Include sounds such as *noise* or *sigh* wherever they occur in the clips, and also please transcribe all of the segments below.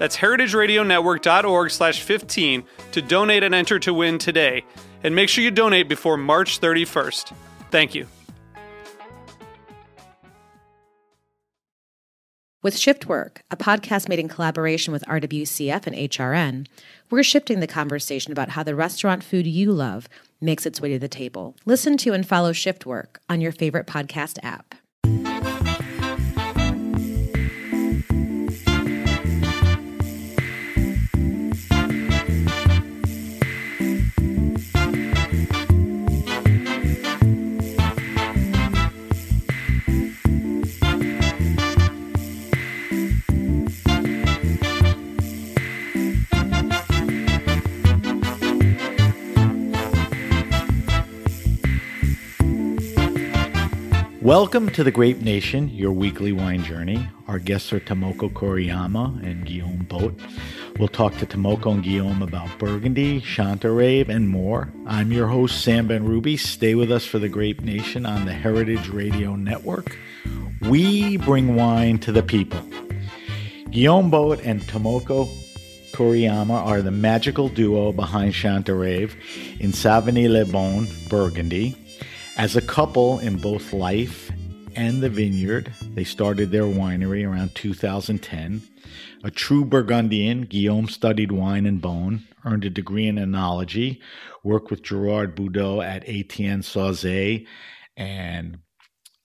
That's heritageradionetwork.org slash 15 to donate and enter to win today. And make sure you donate before March 31st. Thank you. With Shift Work, a podcast made in collaboration with RWCF and HRN, we're shifting the conversation about how the restaurant food you love makes its way to the table. Listen to and follow Shift Work on your favorite podcast app. Welcome to the Grape Nation, your weekly wine journey. Our guests are Tomoko Kuriyama and Guillaume Bott. We'll talk to Tomoko and Guillaume about Burgundy, Chantereves, and more. I'm your host, Sam Ben Ruby. Stay with us for the Grape Nation on the Heritage Radio Network. We bring wine to the people. Guillaume Bott and Tomoko Kuriyama are the magical duo behind Chantereves in Savigny-les-Beaune, Burgundy. As a couple in both life and the vineyard, they started their winery around 2010. A true Burgundian, Guillaume studied wine and Beaune, earned a degree in enology, worked with Gerard Boudot at Etienne Sauzet and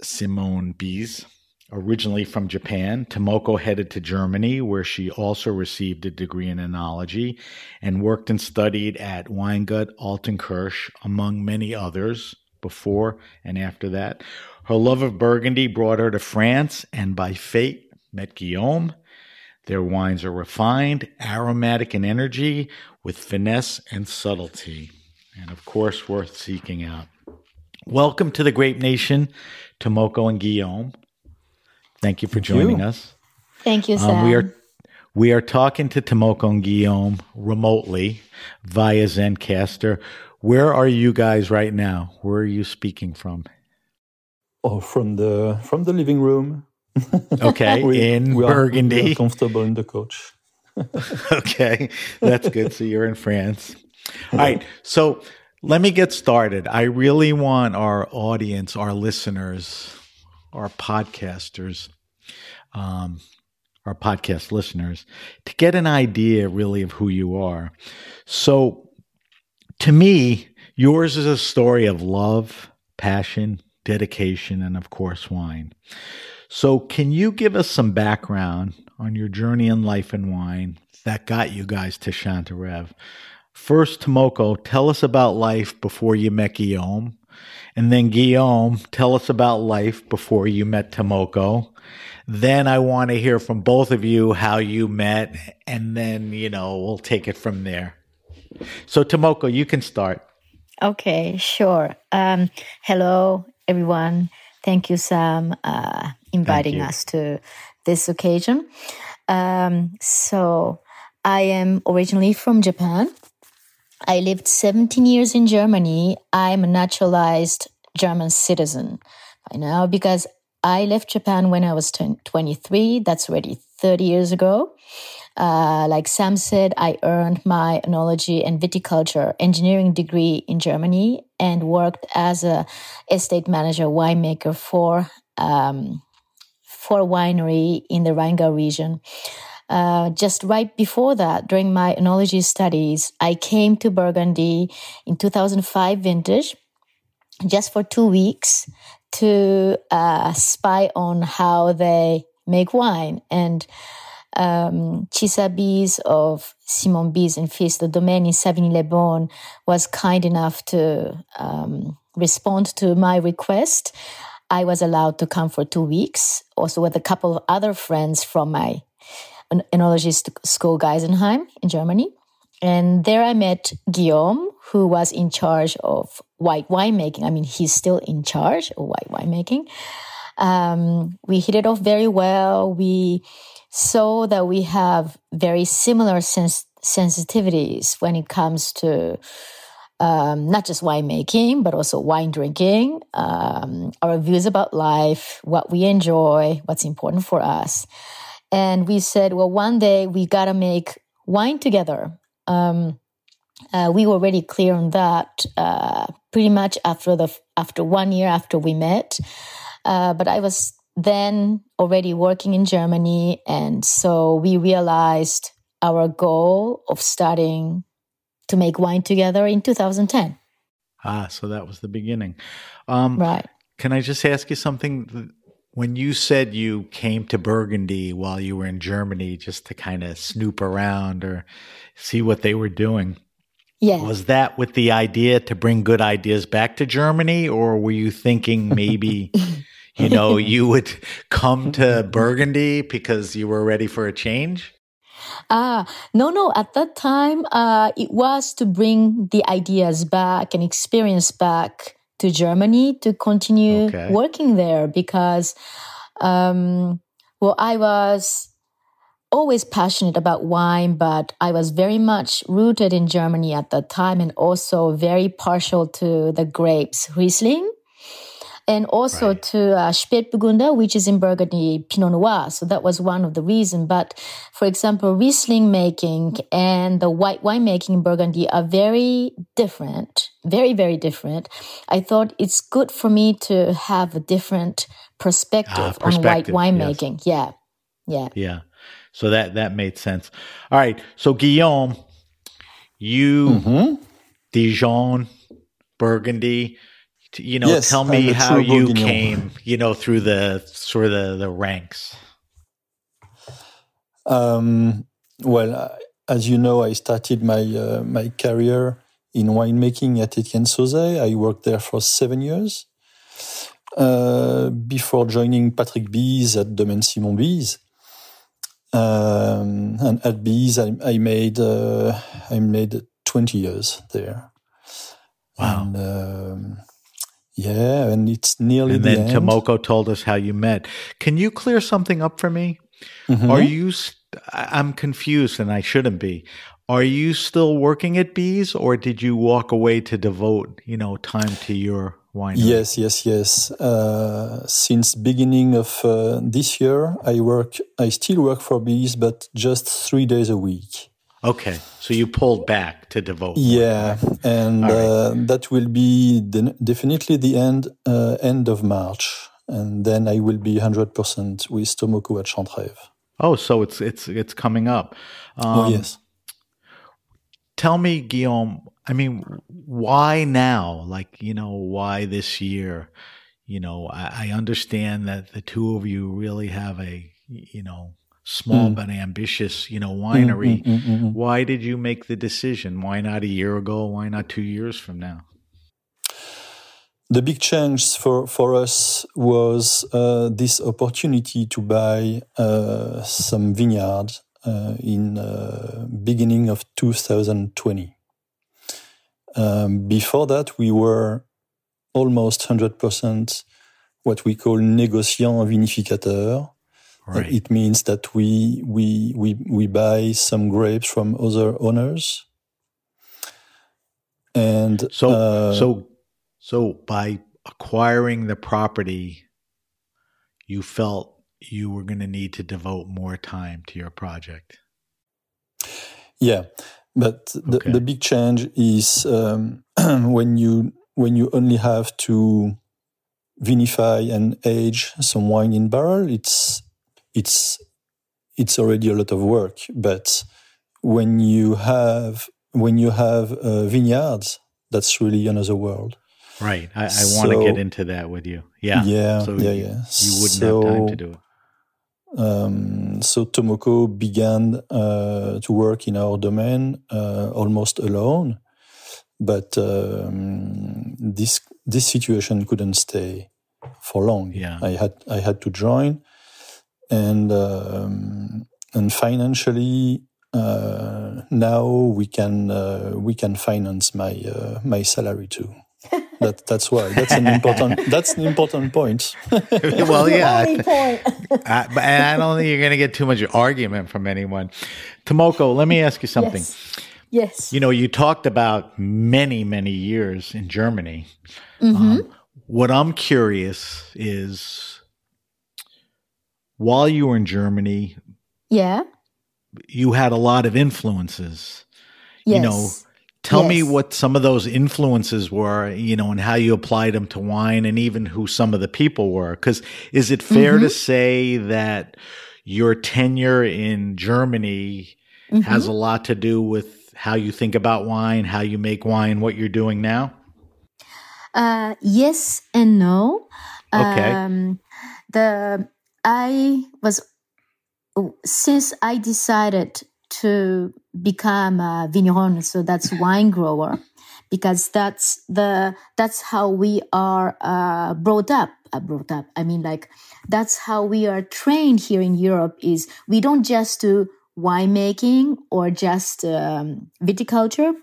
Simon Bize. Originally from Japan, Tomoko headed to Germany, where she also received a degree in enology and worked and studied at Weingut Altenkirch, among many others before and after that. Her love of Burgundy brought her to France and by fate met Guillaume. Their wines are refined, aromatic in energy, with finesse and subtlety, and of course, worth seeking out. Welcome to the Grape Nation, Tomoko and Guillaume. Thank you for Thank joining you. us. Thank you, Sam. Um, we are we are talking to Tomoko and Guillaume remotely via Zencastr. Where are you guys right now? Where are you speaking from? Oh, from the from the living room. *laughs* Okay, in we are, Burgundy. we are *laughs* comfortable in the coach. *laughs* okay, that's good. So you're in France. All right. So let me get started. I really want our audience, our listeners, our podcasters, um, our podcast listeners, to get an idea really of who you are. So to me, yours is a story of love, passion, dedication, and of course, wine. So, can you give us some background on your journey in life and wine that got you guys to Chantereves? First, Tomoko, tell us about life before you met Guillaume. And then, Guillaume, tell us about life before you met Tomoko. Then, I want to hear from both of you how you met, and then, you know, we'll take it from there. So, Tomoko, you can start. Okay, sure. Um, hello, everyone. Thank you, Sam, uh, inviting you. us to this occasion. Um, so, I am originally from Japan. I lived 17 years in Germany. I'm a naturalized German citizen by now because I left Japan when I was 10 23. That's already 30 years ago. Uh, like Sam said, I earned my enology and viticulture engineering degree in Germany and worked as a estate manager winemaker for um, for winery in the Rheingau region. Uh, just right before that, during my enology studies, I came to Burgundy in 2005 vintage just for two weeks to uh, spy on how they make wine. And um, Chisa Bize of Simon Bize and Fils, the domain in Savigny-les-Beaune, was kind enough to um, respond to my request. I was allowed to come for two weeks, also with a couple of other friends from my enology school, Geisenheim in Germany. And there I met Guillaume, who was in charge of white winemaking. I mean, he's still in charge of white winemaking. Um, we hit it off very well. We saw that we have very similar sens- sensitivities when it comes to um, not just winemaking, but also wine drinking, um, our views about life, what we enjoy, what's important for us. And we said, well, one day we got to make wine together. Um, uh, we were really clear on that uh, pretty much after the after one year after we met. Uh, but I was then already working in Germany, and so we realized our goal of starting to make wine together in 2010. Ah, so that was the beginning. Um, right. Can I just ask you something? When you said you came to Burgundy while you were in Germany just to kind of snoop around or see what they were doing, yeah. Was that with the idea to bring good ideas back to Germany, or were you thinking maybe, *laughs* you know, *laughs* you would come to Burgundy because you were ready for a change? Ah, no, no. At that time, uh, it was to bring the ideas back and experience back to Germany to continue okay. working there because, um, well, I was always passionate about wine, but I was very much rooted in Germany at that time and also very partial to the grapes Riesling and also right. to uh, Spätburgunder, which is in Burgundy, Pinot Noir. So that was one of the reasons. But for example, Riesling making and the white wine making in Burgundy are very different, very, very different. I thought it's good for me to have a different perspective, ah, perspective on white winemaking. Yes. Yeah. Yeah. Yeah. So that that made sense. All right. So Guillaume, you mm-hmm. Dijon, Burgundy. You know, yes, tell me how you came. You know, through the sort of the, the ranks. Um, well, as you know, I started my uh, my career in winemaking at Etienne Sauzet. I worked there for seven years uh, before joining Patrick Bize at Domaine Simon Bize. Um, and at Bize, I, I made uh, I made 20 years there. Wow. And, um, yeah, and it's nearly. And the then end. Tomoko told us how you met. Can you clear something up for me? Mm-hmm. Are you? St- I'm confused, and I shouldn't be. Are you still working at Bize, or did you walk away to devote, you know, time to your winery? Yes, yes, yes. Uh, since beginning of uh, this year, I work. I still work for Bize, but just three days a week. Okay, so you pulled back to devote. Yeah, and right. uh, that will be definitely the end uh, end of March, and then I will be hundred percent with Tomoko at Chantereves. Oh, so it's it's it's coming up. Oh, um, oh yes tell me, Guillaume, I mean, why now? Like, you know, why this year? You know, I, I understand that the two of you really have a, you know, small mm. but ambitious, you know, winery. Mm, mm, mm, why did you make the decision? Why not a year ago? Why not two years from now? The big change for, for us was uh, this opportunity to buy uh, some vineyards uh, in uh, beginning of 2020. Um, before that, we were almost 100% what we call négociant vinificateur. Right. It means that we, we, we, we buy some grapes from other owners. And so, uh, so, so by acquiring the property, you felt you were going to need to devote more time to your project. Yeah, but the, okay. the big change is um, *clears throat* when you when you only have to vinify and age some wine in barrel. It's it's it's already a lot of work. But when you have when you have uh, vineyards, that's really another world. Right. I, I want to get into that with you. Yeah. Yeah. So yeah. you, yeah. You wouldn't so, have time to do it. Um, so Tomoko began uh, to work in our domain uh, almost alone, but um, this this situation couldn't stay for long. Yeah. I had I had to join, and um, and financially uh, now we can uh, we can finance my uh, my salary too. *laughs* that that's why that's an important that's an important point. *laughs* well, yeah. Point. *laughs* I, but I don't think you're going to get too much argument from anyone. Tomoko, let me ask you something. Yes. yes. You know, you talked about many, many years in Germany. Mm-hmm. Um, what I'm curious is while you were in Germany, yeah. you had a lot of influences. Yes. You know, tell me what some of those influences were, you know, and how you applied them to wine and even who some of the people were. Because is it fair to say that your tenure in Germany has a lot to do with how you think about wine, how you make wine, what you're doing now? Uh, yes and no. Okay. Um, the I was since I decided to become a vigneron, so that's *laughs* wine grower, because that's the that's how we are uh, brought up. Uh, brought up. I mean, like that's how we are trained here in Europe. Is we don't just do winemaking or just um, viticulture,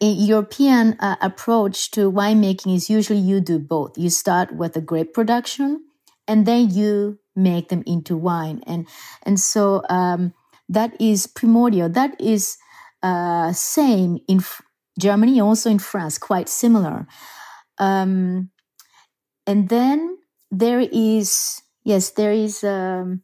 a European uh, approach to winemaking is usually you do both. You start with a grape production, and then you make them into wine, and and so um, that is primordial. That is uh, same in F- Germany, also in France, quite similar. Um, and then there is yes, there is. Um,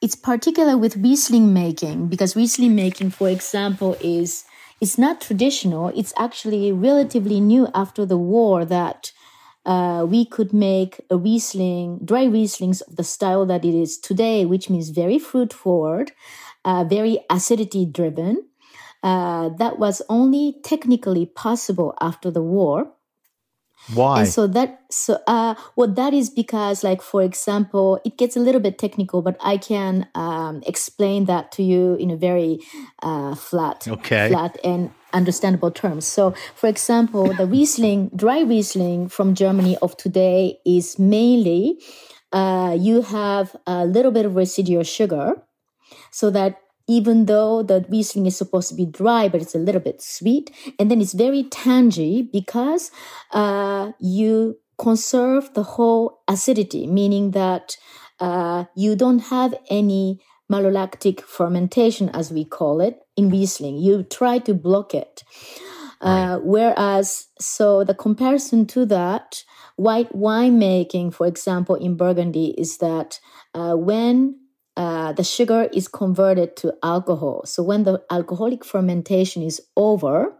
it's particular with Riesling making because Riesling making, for example, is it's not traditional. It's actually relatively new after the war that uh, we could make a Riesling, dry Rieslings of the style that it is today, which means very fruit forward, uh, very acidity driven. Uh, that was only technically possible after the war. Why? And so that so uh well that is because like for example it gets a little bit technical but I can um, explain that to you in a very uh, flat Okay. flat and understandable terms. So for example the Riesling dry Riesling from Germany of today is mainly uh, you have a little bit of residual sugar so that even though the Riesling is supposed to be dry, but it's a little bit sweet, and then it's very tangy because uh, you conserve the whole acidity, meaning that uh, you don't have any malolactic fermentation, as we call it, in Riesling. You try to block it. Uh, whereas, so the comparison to that, white wine making, for example, in Burgundy, is that uh, when uh, the sugar is converted to alcohol. So when the alcoholic fermentation is over,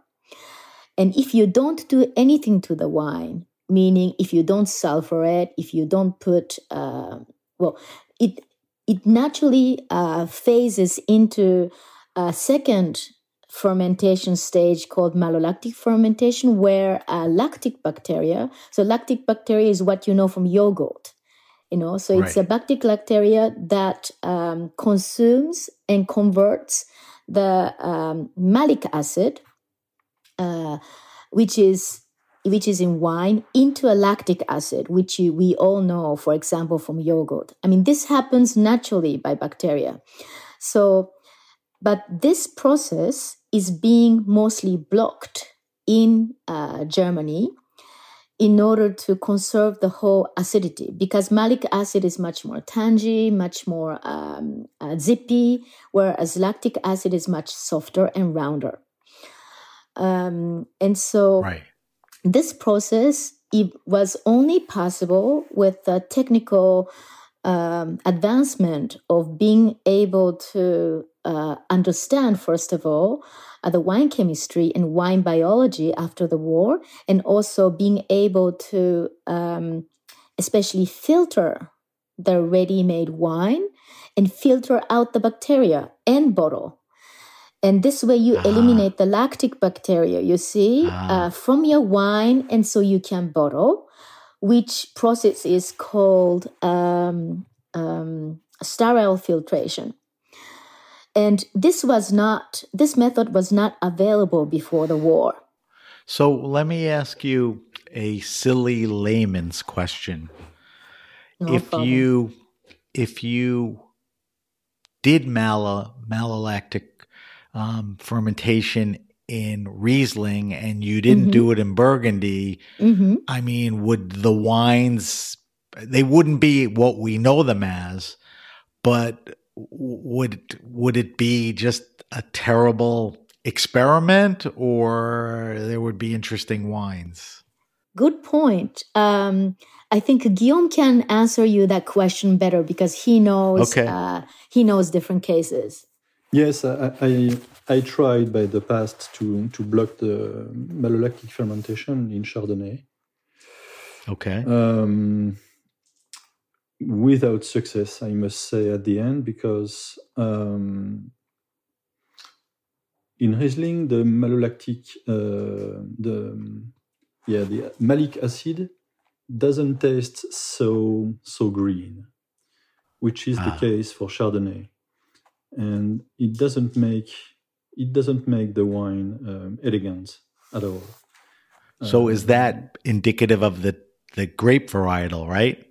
and if you don't do anything to the wine, meaning if you don't sulfur it, if you don't put, uh, well, it it naturally uh, phases into a second fermentation stage called malolactic fermentation, where uh, lactic bacteria. So lactic bacteria is what you know from yogurt you know? So it's Right. a bacteria that um, consumes and converts the um, malic acid uh, which is which is in wine into a lactic acid which you, we all know for example from yogurt. I mean this happens naturally by bacteria. So but this process is being mostly blocked in uh, germany in order to conserve the whole acidity because malic acid is much more tangy, much more um, uh, zippy, whereas lactic acid is much softer and rounder. Um, and so right. this process it was only possible with the technical um, advancement of being able to uh, understand, first of all, uh, the wine chemistry and wine biology after the war, and also being able to um, especially filter the ready made wine and filter out the bacteria and bottle. And this way you eliminate the lactic bacteria, you see, uh, from your wine. And so you can bottle, which process is called um, um, sterile filtration. And this was not, this method was not available before the war. So let me ask you a silly layman's question. No if problem. you if you did mal- malolactic um, fermentation in Riesling and you didn't do it in Burgundy, Mhm. I mean, would the wines they wouldn't be what we know them as, but would would it be just a terrible experiment or there would be interesting wines? Good point. Um, I think Guillaume can answer you that question better because he knows Okay. uh, he knows different cases. Yes, I, I I tried by the past to to block the malolactic fermentation in Chardonnay. Okay. Um, without success, I must say at the end, because um, in Riesling, the malolactic, uh, the yeah, the malic acid doesn't taste so so green, which is Ah. the case for Chardonnay, and it doesn't make it doesn't make the wine um, elegant at all. So is Um, that indicative of the the grape varietal, right?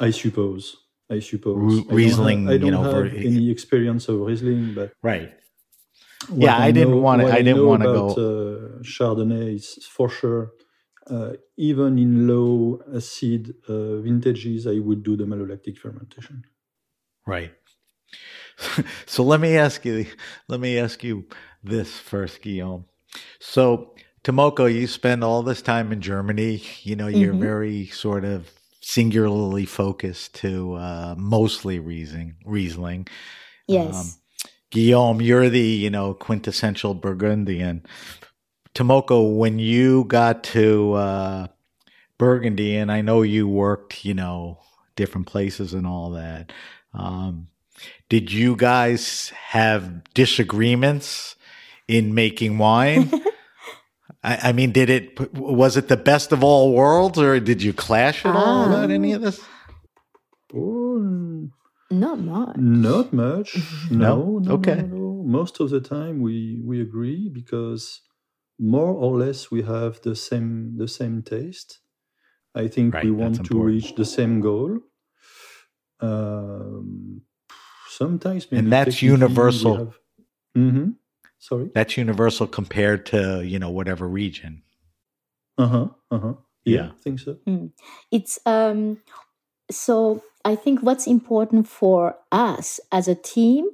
I suppose. I suppose. Ru- I don't have- I don't you know, have ver- any experience of Riesling, but Right. Yeah, I didn't know- wanna- what I didn't wanna about, go- Uh, Chardonnay is for sure. Uh, even in low acid uh, vintages, I would do the malolactic fermentation. Right. *laughs* so let me ask you let me ask you this first, Guillaume. So Tomoko, you spend all this time in Germany. You know, you're Mhm. very sort of singularly focused to uh, mostly Riesling. Riesling. Yes. Um, Guillaume, you're the you know quintessential Burgundian. Tomoko, when you got to uh, Burgundy, and I know you worked, you know, different places and all that. Um, did you guys have disagreements in making wine? *laughs* I, I mean, did it was it the best of all worlds, or did you clash at all Ah. about any of this? Oh, Not much. not much. *laughs* No? No, no, Okay. no, no. Most of the time, we we agree because more or less we have the same the same taste. I think Right, we want to reach the same goal. Um, sometimes maybe And that's universal. have- Mhm. Sorry. That's universal compared to you know whatever region. Uh huh. Uh huh. Yeah, Yeah. I think so. It's um so I think what's important for us as a team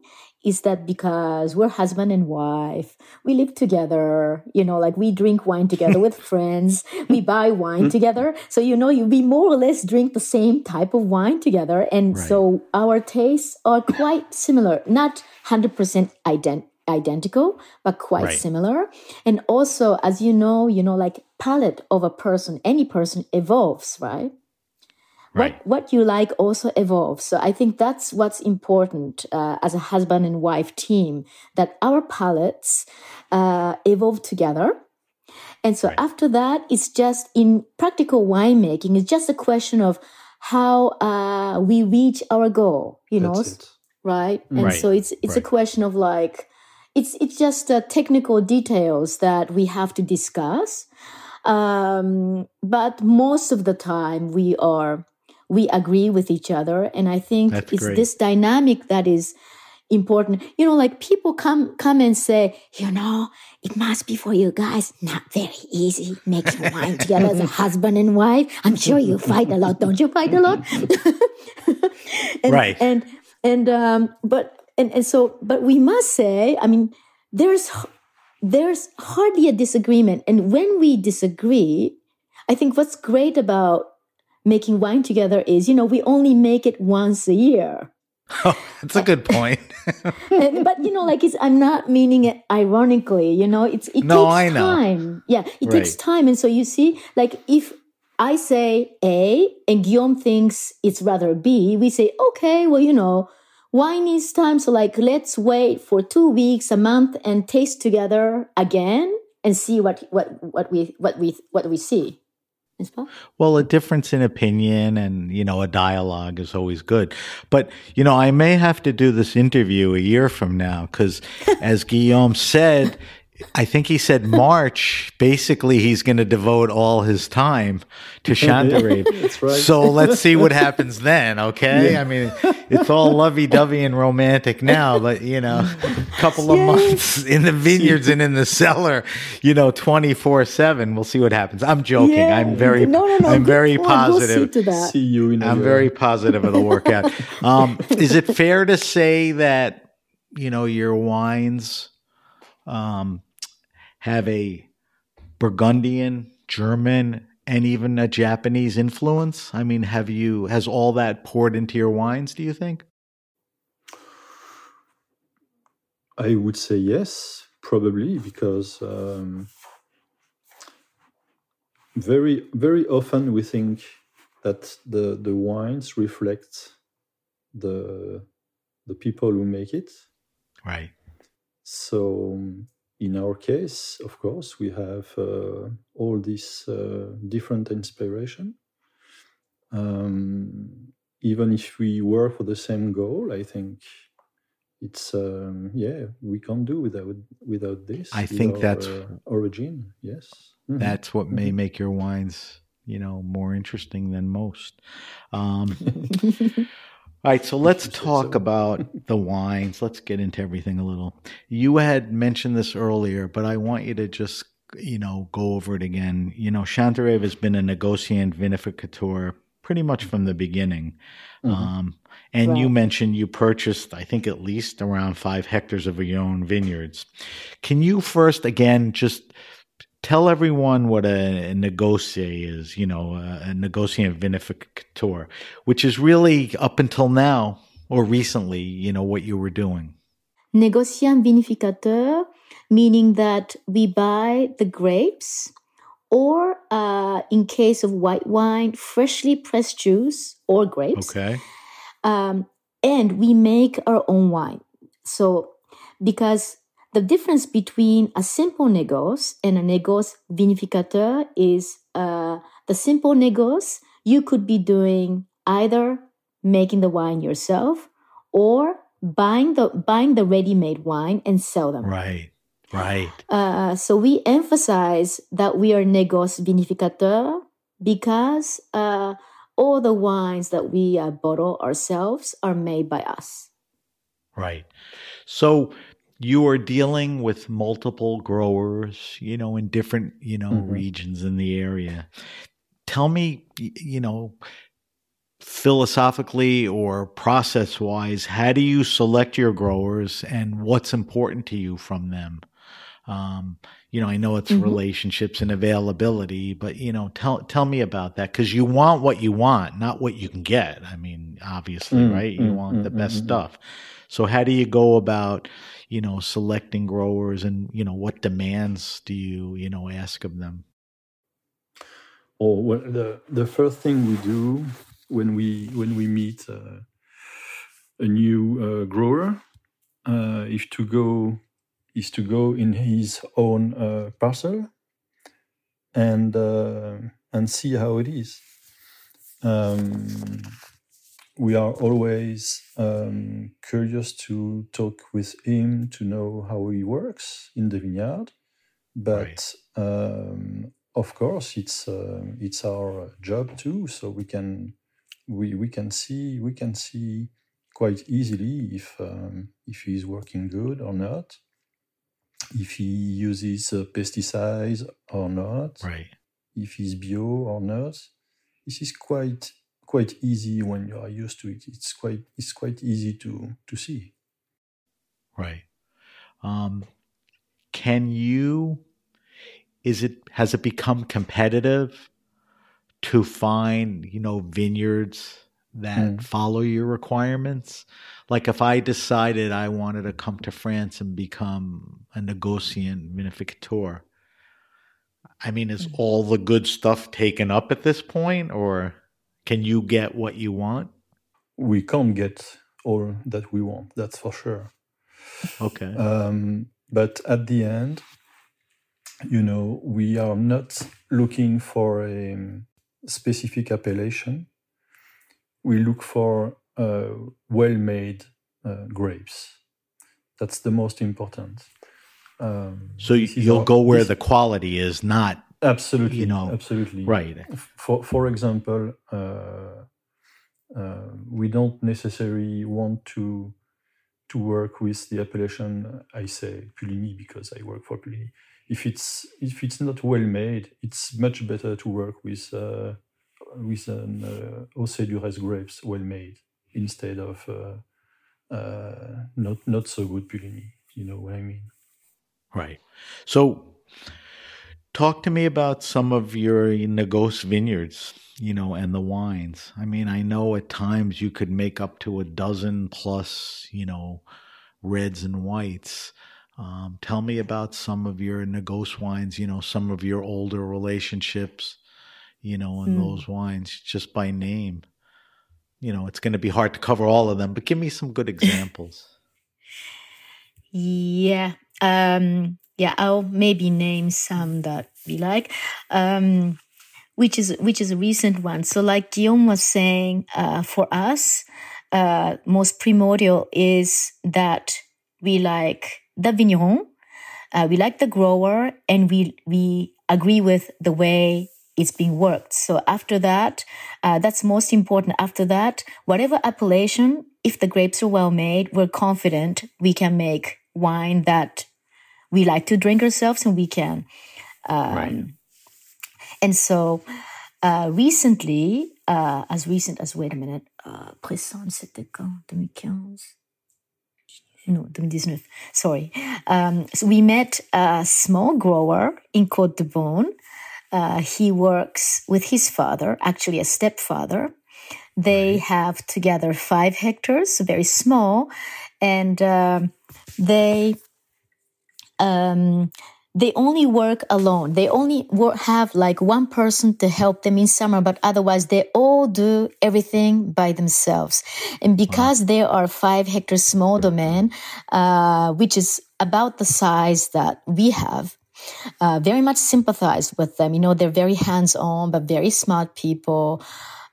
is that because we're husband and wife, we live together, you know, like we drink wine together with *laughs* friends, we buy wine together. So, you know, you we more or less drink the same type of wine together. And Right. so our tastes are quite similar, not 100% ident- identical, but quite Right. similar. And also, as you know, you know, like palette of a person, any person evolves, right? Right. what what you like also evolves so i think that's what's important uh, as a husband and wife team that our palettes uh, evolve together and so Right. after that it's just in practical winemaking it's just a question of how uh, we reach our goal you know it. right and Right, so it's it's a question of like it's it's just uh, technical details that we have to discuss. Um but most of the time we are we agree with each other. And i think That's it's great. this dynamic that is important. You know like people come come and say you know it must be for you guys. Not very easy making wine together as a *laughs* husband and wife. I'm sure you fight a lot don't you fight a lot? *laughs* And, Right. and and um but and, and so but we must say i mean there's there's hardly a disagreement. And when we disagree i think what's great about making wine together is you know we only make it once a year. *laughs* Oh, that's a good point. *laughs* And- but you know like it's i'm not meaning it ironically you know it's it No, takes time. Yeah it takes time. And so you see like if i say a and guillaume thinks it's rather b we say okay well you know wine is time. So like, let's wait for two weeks, a month and taste together again and see what, what, what we, what we, what we see. Well, a difference in opinion and, you know, a dialogue is always good. But, you know, I may have to do this interview a year from now because, *laughs* as Guillaume said, I think he said March. Basically, he's going to devote all his time to Chantereves. *laughs* That's right. So let's see what happens then. Okay. Yeah. I mean, it's all lovey dovey and romantic now, but you know, a couple of Yay. months in the vineyards and in the cellar, you know, twenty four seven. We'll see what happens. I'm joking. Yeah. I'm very, no, no, no, I'm very positive. We'll see, see, you. In I'm very positive it'll work out. *laughs* Um, is it fair to say that you know your wines? Um, have a Burgundian, German, and even a Japanese influence? I mean, have you has all that poured into your wines? Do you think? I would say yes, probably because um, very very often we think that the the wines reflect the the people who make it. Right. So in our case, of course, we have uh, all this uh, different inspiration. Um, even if we work for the same goal, I think it's um, yeah we can't do without without this. I think our, that's uh, origin. Yes, mm-hmm. that's what may mm-hmm. make your wines you know more interesting than most. Um, *laughs* All right, so let's talk about *laughs* the wines. Let's get into everything a little. You had mentioned this earlier, but I want you to just, you know, go over it again. You know, Chantereves has been a negociant vinificateur pretty much from the beginning. Mm-hmm. Um, and right. you mentioned you purchased, I think, at least around five hectares of your own vineyards. Can you first, again, just tell everyone what a, a is, you know, a, a negociant vinificateur, which is really up until now or recently, you know, what you were doing. Negociant vinificateur, meaning that we buy the grapes or uh, in case of white wine, freshly pressed juice or grapes. Okay. Um, and we make our own wine. So, because the difference between a simple négoce and a négoce vinificateur is uh, the simple négoce, you could be doing either making the wine yourself or buying the buying the ready-made wine and sell them. Right. Right. Uh, so we emphasize that we are négoce vinificateur because uh, all the wines that we uh, bottle ourselves are made by us. Right. So you are dealing with multiple growers, you know, in different, you know, mm-hmm. regions in the area. Tell me, you know, philosophically or process wise, how do you select your growers and what's important to you from them? Um, you know, I know it's mm-hmm. relationships and availability, but you know, tell tell me about that because you want what you want, not what you can get. I mean, obviously, mm-hmm. right? You want mm-hmm. the best mm-hmm. stuff. So, how do you go about, you know, selecting growers and, you know, what demands do you, you know, ask of them? Oh, well, the, the first thing we do when we, when we meet uh, a new uh, grower uh, is to go is to go in his own uh, parcel and uh, and see how it is. Um, we are always um, curious to talk with him to know how he works in the vineyard. But right. um, of course, it's uh, it's our job too, so we can we we can see we can see quite easily if um, if he's working good or not, if he uses uh, pesticides or not, right? If he's bio or not. This is quite quite easy when you are used to it. It's quite it's quite easy to to see. Right. Um, can you? Is it has it become competitive to find you know vineyards that mm. follow your requirements? Like if I decided I wanted to come to France and become a negociant vinificateur, I mean, is mm. all the good stuff taken up at this point, or can you get what you want? We can't get all that we want. That's for sure. Okay. Um, but at the end, you know, we are not looking for a specific appellation. We look for uh, well-made uh, grapes. That's the most important. Um, so you'll our, go where this, the quality is, not absolutely. You know, absolutely right. For for example, uh, uh, we don't necessarily want to to work with the appellation. I say Puligny because I work for Puligny. If it's if it's not well made, it's much better to work with uh, with an uh, Durez grapes well made instead of uh, uh, not not so good Puligny. You know what I mean? Right. So, talk to me about some of your négoce vineyards you know, and the wines. I mean, I know at times you could make up to a dozen plus, you know, reds and whites. Um, tell me about some of your négoce wines, you know, some of your older relationships, you know, and mm. those wines just by name. You know, it's going to be hard to cover all of them, but give me some good *laughs* examples. yeah. Um, yeah, I'll maybe name some that we like. Um, which is which is a recent one. So, like Guillaume was saying, uh, for us, uh, most primordial is that we like the vigneron, uh, we like the grower, and we we agree with the way it's being worked. So after that, uh, that's most important. After that, whatever appellation, if the grapes are well made, we're confident we can make wine that we like to drink ourselves, and we can. Um, right and so uh, recently, uh, as recent as, wait a minute, uh, c'était quand 2015 no, 2019. Sorry. Um, so we met a small grower in Côte de Beaune. Uh, he works with his father, actually a stepfather. They have together five hectares, so very small, and uh, they um, they only work alone. They only work, have like one person to help them in summer, but otherwise they all do everything by themselves. And because wow. there are five hectares small domain, uh, which is about the size that we have, uh, very much sympathize with them. You know, they're very hands on, but very smart people.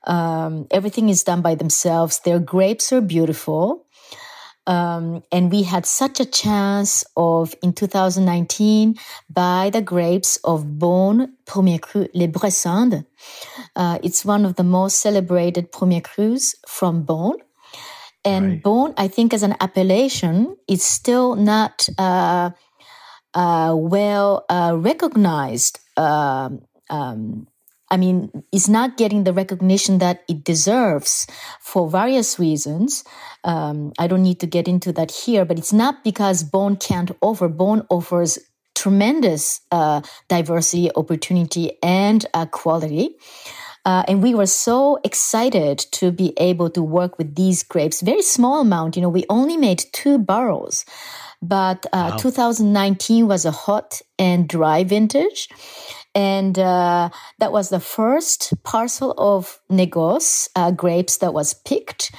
Um, everything is done by themselves. Their grapes are beautiful. Um, and we had such a chance of in 2019 buy the grapes of Beaune Premier Cru Les Bressandes. Uh, it's one of the most celebrated Premier Crus from Beaune. And right. Beaune, I think, as an appellation, is still not uh, uh, well uh, recognized. Um, um, I mean, is not getting the recognition that it deserves for various reasons. Um, I don't need to get into that here, but it's not because Beaune can't offer. Beaune offers tremendous uh, diversity, opportunity, and uh, quality. Uh, and we were so excited to be able to work with these grapes. Very small amount, you know. We only made two barrels, but uh, wow. 2019 was a hot and dry vintage. And uh, that was the first parcel of négoce uh, grapes that was picked.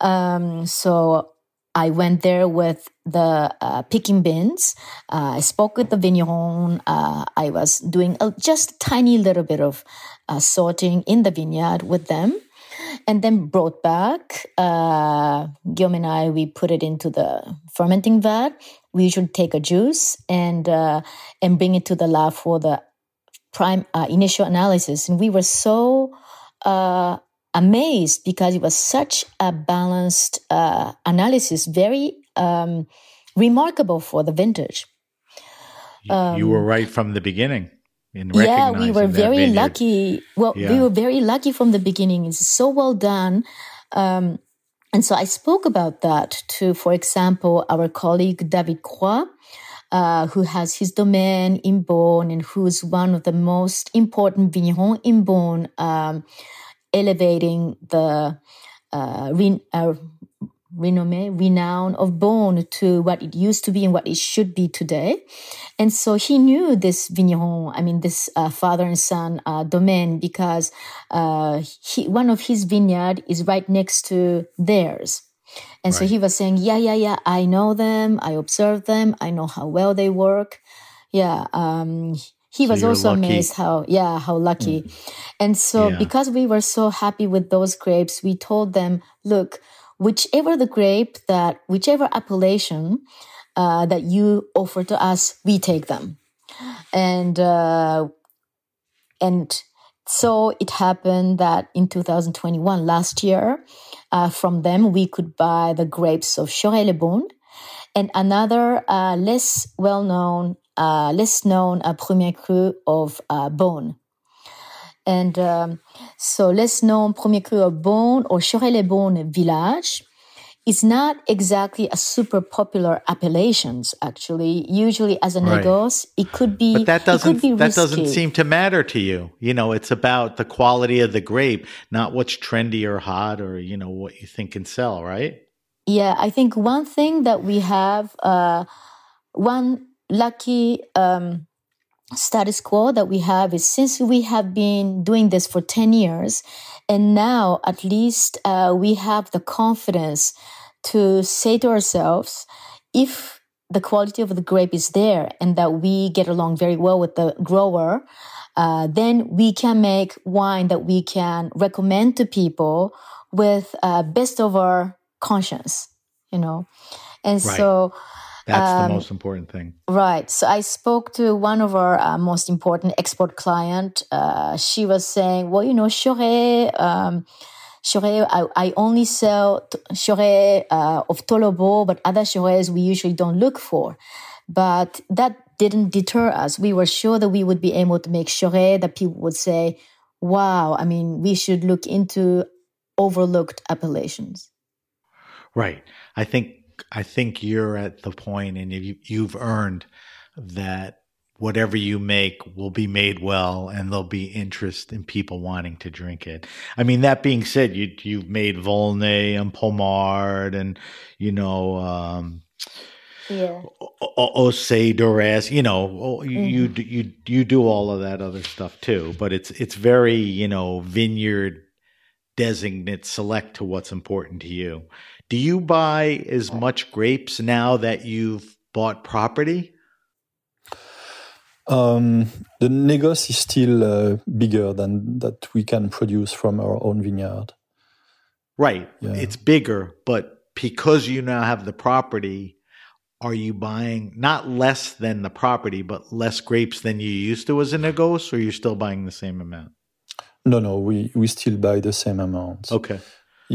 Um, so I went there with the uh, picking bins. Uh, I spoke with the vigneron. Uh, I was doing a, just a tiny little bit of uh, sorting in the vineyard with them. And then brought back, Guillaume and I, we put it into the fermenting vat. We should take a juice and and bring it to the lab for the prime uh, initial analysis, and we were so uh, amazed because it was such a balanced uh, analysis, very um, remarkable for the vintage. Um, you were right from the beginning. yeah, we were very lucky. Well, yeah. we were very lucky from the beginning. It's so well done. Um, and so I spoke about that to, for example, our colleague David Croix, uh, who has his domain in Beaune and who's one of the most important vignerons in Beaune, um, elevating the uh, re- uh, renommé, renown of Beaune to what it used to be and what it should be today. And so he knew this vigneron, I mean, this uh, father and son uh, domain because uh, he, one of his vineyard is right next to theirs. And so he was saying, yeah, yeah, yeah, I know them. I observe them. I know how well they work. Yeah. Um, he So was also lucky. amazed how, yeah, how lucky. And so Yeah. because we were so happy with those grapes, we told them, look, whichever the grape that, whichever appellation, uh, that you offer to us, we take them. And, uh, and so it happened that in 2021, last year, uh, from them, we could buy the grapes of Chorey-les-Beaunes and another uh, less well-known, uh, less known uh, Premier Cru of uh, Beaune. And um, so less known Premier Cru of Beaune or Chorey-les-Beaunes Village is not exactly a super popular appellations, actually. Usually as a Right. négoce, it could be, But that doesn't that doesn't seem to matter to you. You know, it's about the quality of the grape, not what's trendy or hot or you know what you think can sell, right? Yeah, I think one thing that we have, uh, one lucky um, status quo that we have is since we have been doing this for 10 years, and now at least uh, we have the confidence to say to ourselves, if the quality of the grape is there and that we get along very well with the grower, uh, then we can make wine that we can recommend to people with uh, best of our conscience, you know. And Right. so, That's Um, the most important thing. right. So I spoke to one of our uh, most important export client. Uh, she was saying, well, you know, Chorey, um, Chorey, I, I only sell t- Chorey uh, of Tollot-Beaut, but other Choreys we usually don't look for. But that didn't deter us. We were sure that we would be able to make Chorey that people would say, wow, I mean, we should look into overlooked appellations. Right. I think I think you're at the point and you you've earned that whatever you make will be made well and there'll be interest in people wanting to drink it. I mean that being said, you you've made Volnay and Pommard and you know um Yeah. Auxey-Duresses, you know, you, you Mm-hmm. do- you you do all of that other stuff too, but it's it's very you know vineyard designate select to what's important to you. Do you buy as much grapes now that you've bought property? Um, the négoce is still uh, bigger than that we can produce from our own vineyard. Right, Yeah. it's bigger, but because you now have the property, are you buying not less than the property, but less grapes than you used to as a négoce, or you're still buying the same amount? No, no, we, we still buy the same amount. Okay.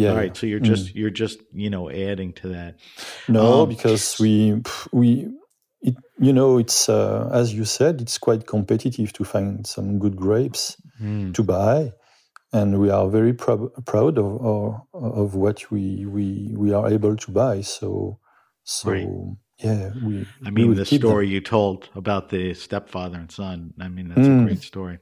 Yeah. All right, so you're just you're just you know adding to that. No, Um, because we we it, you know it's uh, as you said it's quite competitive to find some good grapes Hmm. to buy, and we are very prou- proud of our, of what we we we are able to buy. So so Right. yeah, we. I mean, will the keep them. story you told about the stepfather and son. I mean, that's a Mm. great story.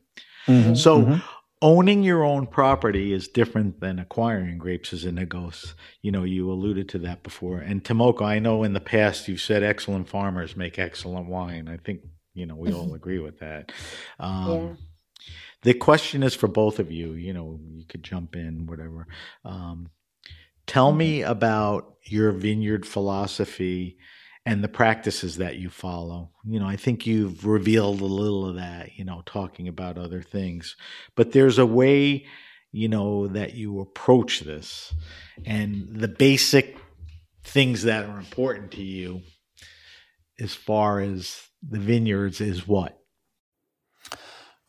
Mhm, So, mhm. Owning your own property is different than acquiring grapes as a négoce. You know, you alluded to that before. And Tomoko, I know in the past you've said excellent farmers make excellent wine. I think you know we all *laughs* agree with that. Um, Yeah. The question is for both of you. You know, you could jump in, whatever. Um, tell me about your vineyard philosophy and the practices that you follow. You know, I think you've revealed a little of that, you know, talking about other things. But there's a way, you know, that you approach this and the basic things that are important to you as far as the vineyards is what?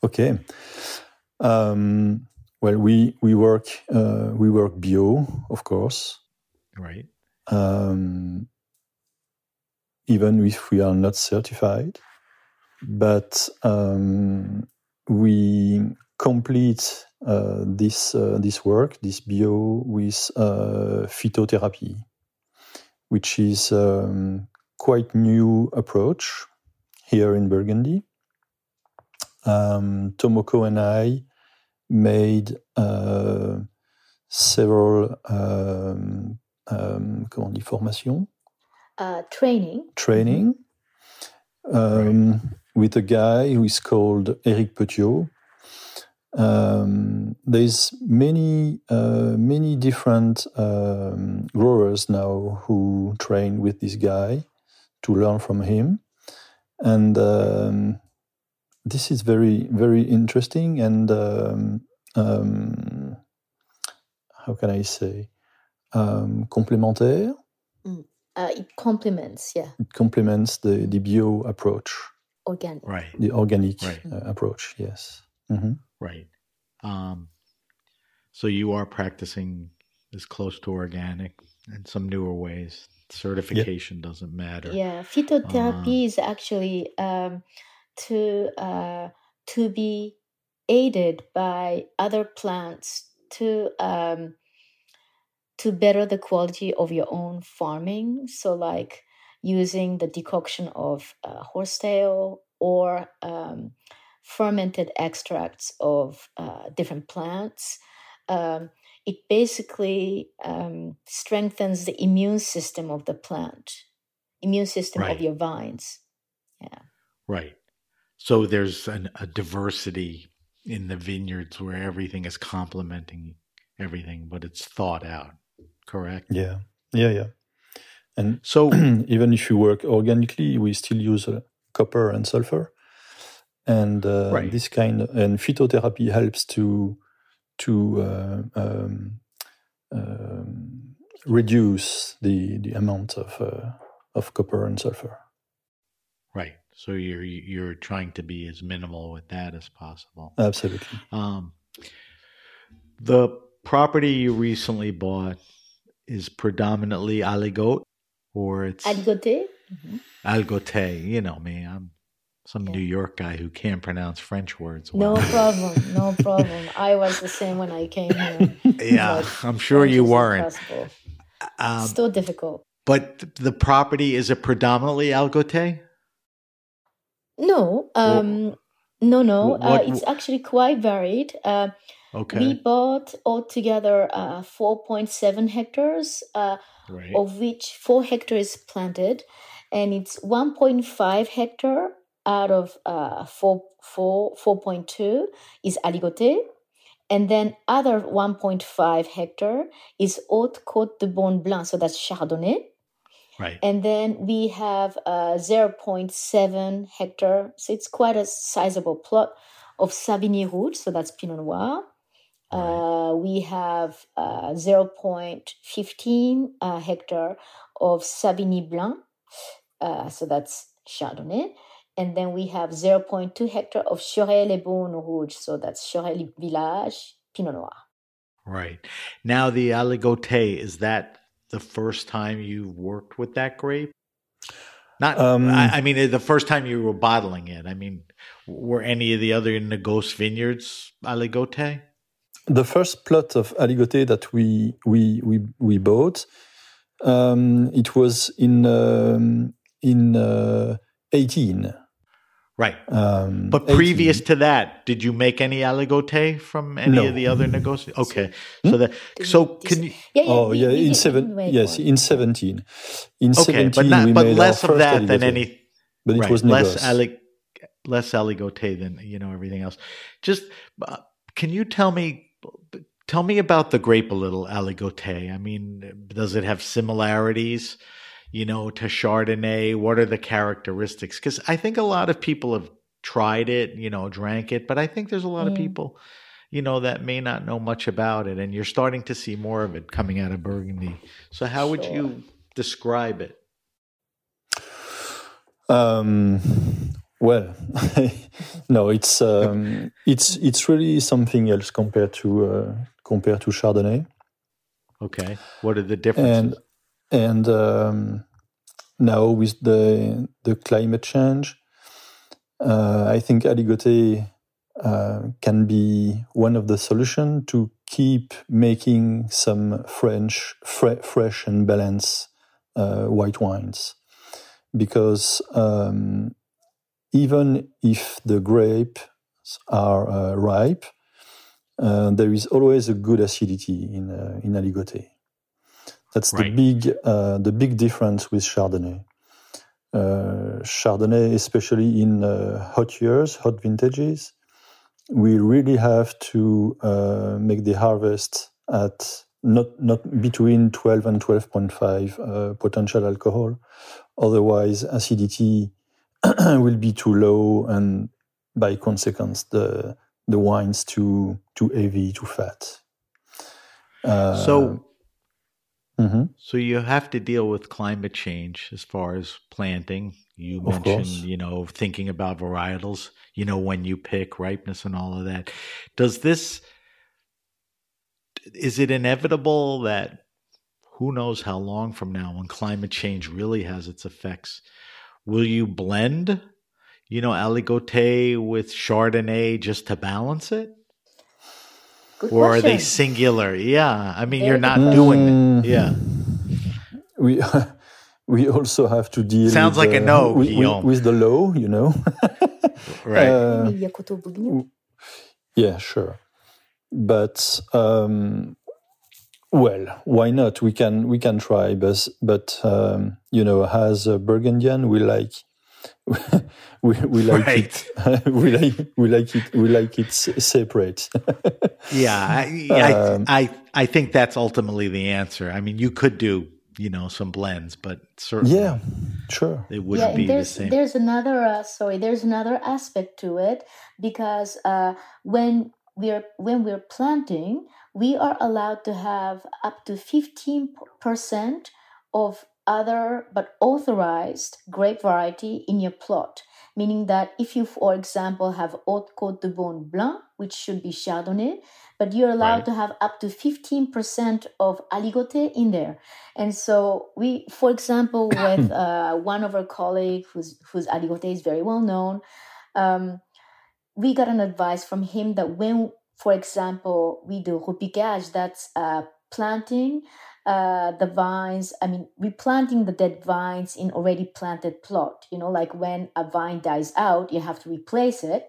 Okay. Um, well, we we work uh, we work bio, of course. Right. um, even if we are not certified. But um, we complete uh, this uh, this work, this bio, with uh, phytotherapy, which is um, quite new approach here in Burgundy. Um, Tomoko and I made uh, several um, um, comment on formation Uh, training. training um, with a guy who is called Eric Petiot. um, there's many uh, many different um, growers now who train with this guy to learn from him, and um, this is very very interesting and um, um, how can I say um, complémentaire. Uh, it complements, yeah, It complements the the bio approach, organic. Right. the organic Right. uh, approach. Yes. hmm Right. Um, so you are practicing as close to organic in some newer ways. Certification doesn't matter. Yeah, phytotherapy Uh, is actually um, to uh, to be aided by other plants to um, to better the quality of your own farming. So, like using the decoction of uh, horsetail or um, fermented extracts of uh, different plants. Um, it basically um, strengthens the immune system of the plant, immune system Right. of your vines. Yeah. Right. So there's an, a diversity in the vineyards where everything is complementing everything, but it's thought out. Correct. Yeah. Yeah. Yeah. And So *clears throat* even if you work organically, we still use uh, copper and sulfur, and uh, Right. this kind and phytotherapy helps to to uh, um, um, reduce the the amount of uh, of copper and sulfur. right. So you're you're trying to be as minimal with that as possible. Absolutely. Um, the property you recently bought is predominantly aligote, or it's Aligoté? algote. You know me, I'm some Yeah. New York guy who can't pronounce French words. No problem, no *laughs* problem. I was the same when I came here. yeah, I'm sure French you weren't. Um, Still difficult. but the property is it predominantly algote? No, um, no, no. Uh, what- it's actually quite varied. Uh, Okay, We bought altogether uh, 4.7 hectares, uh, right. of which 4 hectares planted, and it's 1.5 hectare out of uh, 4, 4, 4.2 is aligoté, and then other 1.5 hectare is Haute Côte de Beaune Blanc, so that's Chardonnay. right. And then we have uh, 0.7 hectare, so it's quite a sizable plot of Savigny Rouge, so that's Pinot Noir. Uh, we have uh, 0.15 uh, hectare of Savigny Blanc, uh, so that's Chardonnay. And then we have 0.2 hectare of Chorey-les-Beaune Rouge, so that's Chorel Village, Pinot Noir. Right. Now the aligote is that the first time you worked with that grape? Not Um, I, I mean the first time you were bottling it. I mean were any of the other négoce vineyards aligote? The first plot of aligoté that we we we we bought um, it was in um, in uh, 18 Right. um, But 18. previous to that, did you make any aligote from any No. of the other negotiations? Okay. So that so can you Yeah, yeah, oh yeah in seven did make yes in 17 in Okay, 17 but not we but made less our of first that than aligoté. any but it right. was less négoce. ali- less aligote than you know everything else. Just uh, can you tell me tell me about the grape a little aligote? I mean, does it have similarities, you know, to Chardonnay? What are the characteristics? Because I think a lot of people have tried it, you know, drank it, but I think there's a lot of Mm. people. You know that may not know much about it, and you're starting to see more of it coming out of Burgundy. So, how would you describe it? Um, well, *laughs* no, it's um, it's it's really something else compared to uh, compared to Chardonnay, Okay, what are the differences? and and um, now with the the climate change, uh, I think aligoté uh, can be one of the solution to keep making some French fre- fresh and balanced uh, white wines, because um, even if the grapes are uh, ripe, uh, there is always a good acidity in uh, in aligoté. That's Right. the big uh, the big difference with Chardonnay. Uh, Chardonnay, especially in uh, hot years, hot vintages, we really have to uh, make the harvest at not not between 12 and 12.5 uh, potential alcohol. Otherwise, acidity *clears throat* will be too low, and by consequence, the the wines too too heavy, too fat. Uh, so, mm-hmm. so you have to deal with climate change as far as planting. You mentioned, you know, thinking about varietals. You know, when you pick ripeness and all of that. Does this? Is it inevitable that who knows how long from now, when climate change really has its effects, will you blend, you know, Aligoté with Chardonnay just to balance it? Good or question. are they singular? Yeah, I mean, you're not doing it. Yeah. We *laughs* we also have to deal. Sounds with, like a uh, no, with, with, with, the law, you know. *laughs* right. Uh, yeah, sure. But um, well, why not? We can we can try, but but um, you know, as a Burgundian, we like *laughs* we, we like right. it. *laughs* we like we like it. We like it separate. *laughs* yeah, I, um, I, I I think that's ultimately the answer. I mean, you could do you know some blends, but certainly, yeah, sure, it wouldn't yeah, be there's, the same. There's another uh, sorry, there's another aspect to it because uh, when we're when we're planting, we are allowed to have up to fifteen percent of other but authorized grape variety in your plot. Meaning that if you, for example, have Haute Côte de Beaune Blanc, which should be Chardonnay, but you're allowed right. to have up to 15% of aligoté in there. And so we, for example, *coughs* with uh, one of our colleagues whose, whose aligoté is very well known, um, we got an advice from him that when, for example, we do repiquage, that's uh, planting uh, the vines, I mean, replanting the dead vines in already planted plot. You know, like when a vine dies out, you have to replace it.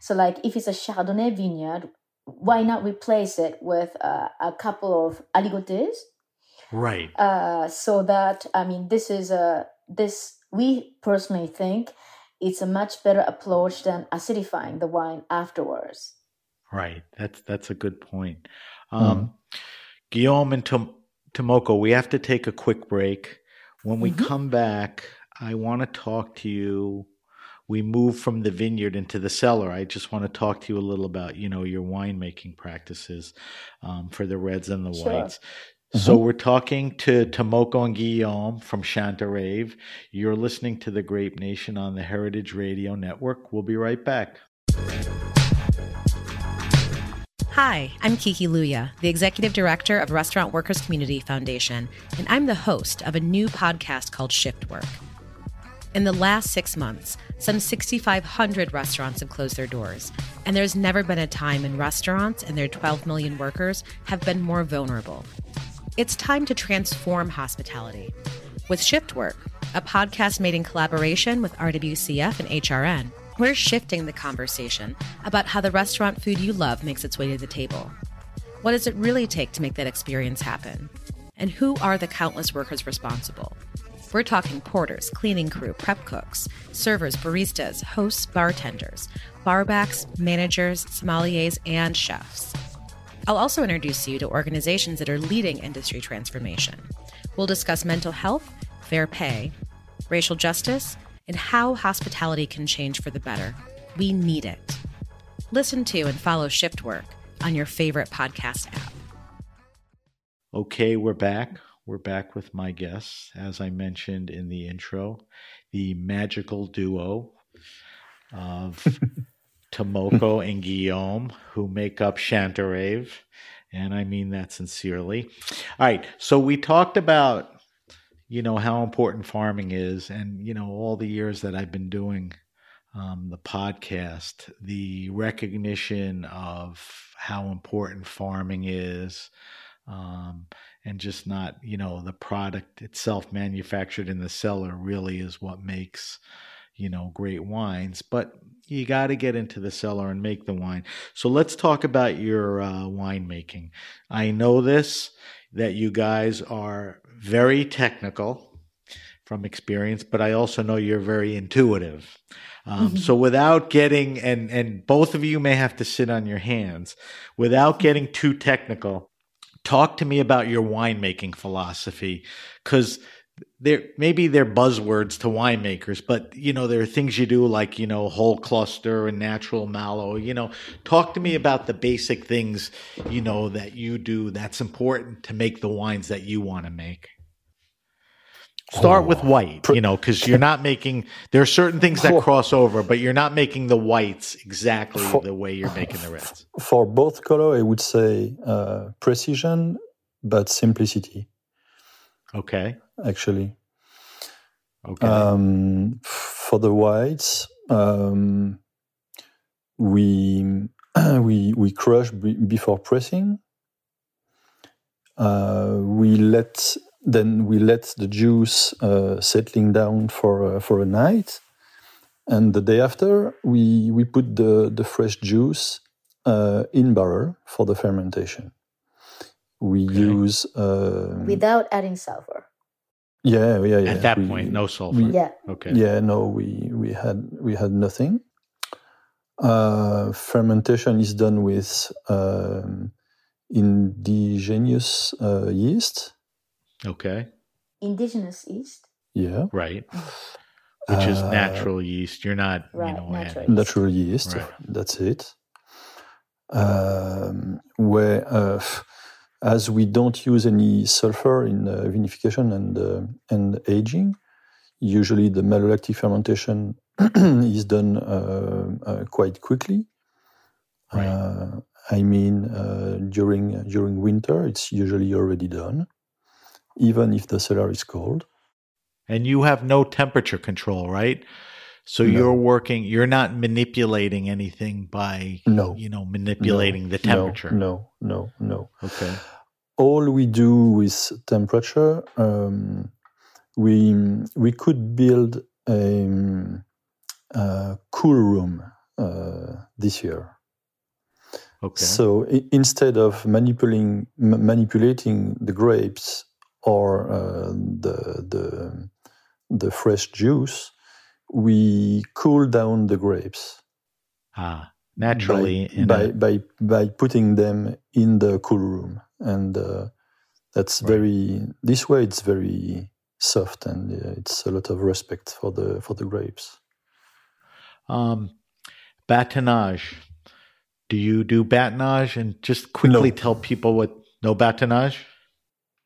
So, like if it's a Chardonnay vineyard, why not replace it with uh, a couple of aligotés? Right. Uh, so that I mean, this is a this we personally think it's a much better approach than acidifying the wine afterwards. Right. That's that's a good point. Um, mm. Guillaume and Tom, Tomoko, we have to take a quick break. When we mm-hmm. come back, I want to talk to you. We move from the vineyard into the cellar. I just want to talk to you a little about, you know, your winemaking practices um, for the reds and the sure. whites. Mm-hmm. So we're talking to Tomoko and Guillaume from Chantereves. You're listening to the Grape Nation on the Heritage Radio Network. We'll be right back. Hi, I'm Kiki Louya, the Executive Director of Restaurant Workers Community Foundation, and I'm the host of a new podcast called Shift Work. In the last six months, some 6,500 restaurants have closed their doors, and there's never been a time when restaurants and their 12 million workers have been more vulnerable. It's time to transform hospitality. With Shift Work, a podcast made in collaboration with RWCF and HRN, we're shifting the conversation about how the restaurant food you love makes its way to the table. What does it really take to make that experience happen? And who are the countless workers responsible? We're talking porters, cleaning crew, prep cooks, servers, baristas, hosts, bartenders, barbacks, managers, sommeliers, and chefs. I'll also introduce you to organizations that are leading industry transformation. We'll discuss mental health, fair pay, racial justice, and how hospitality can change for the better. We need it. Listen to and follow Shift Work on your favorite podcast app. Okay, we're back. We're back with my guests, as I mentioned in the intro, the magical duo of *laughs* Tomoko and Guillaume, who make up Chantereves. And I mean that sincerely. All right, so we talked about you know how important farming is and you know all the years that i've been doing um, the podcast the recognition of how important farming is um, and just not you know the product itself manufactured in the cellar really is what makes you know great wines but you got to get into the cellar and make the wine. So let's talk about your uh, winemaking. I know this that you guys are very technical, from experience, but I also know you're very intuitive. Um, mm-hmm. So without getting, and, and both of you may have to sit on your hands, without getting too technical, talk to me about your winemaking philosophy. Cause there, maybe they're buzzwords to winemakers, but you know, there are things you do like, you know, whole cluster and natural mallow. you know, talk to me about the basic things, you know, that you do that's important to make the wines that you want to make. Start oh, with white, you know, because you're not making. There are certain things that for, cross over, but you're not making the whites exactly for, the way you're making the reds. For both color, I would say uh, precision, but simplicity. Okay. Actually. Okay. Um, for the whites, um, we *clears throat* we we crush b- before pressing. Uh, we let then we let the juice uh, settling down for uh, for a night, and the day after we we put the the fresh juice uh, in barrel for the fermentation. We okay. use um, without adding sulfur. Yeah, yeah, yeah. At that we, point, no sulfur. We, yeah. Okay. Yeah, no, we we had we had nothing. Uh, fermentation is done with um, indigenous uh, yeast Okay. Indigenous yeast. Yeah. Right. Which is uh, natural yeast. You're not, right, you know, natural yeast. Natural yeast. Right. That's it. Um, where, uh, as we don't use any sulfur in uh, vinification and uh, and aging, usually the malolactic fermentation *clears throat* is done uh, uh, quite quickly. Right. I mean, during during winter, it's usually already done even if the cellar is cold. And you have no temperature control, right? So no. you're working, you're not manipulating anything by, no. you know, manipulating no. the temperature. No, no, no, Okay. All we do with temperature, um, we we could build a, a cool room uh, this year. Okay. So I- instead of manipulating manipulating the grapes or uh, the, the, the fresh juice, we cool down the grapes. Ah, naturally. By, by, a... by, by, putting them in the cool room. And uh, that's right. very, this way it's very soft and uh, it's a lot of respect for the, for the grapes. Um, batonnage. Do you do batonnage? And just quickly no. tell people what, no batonnage?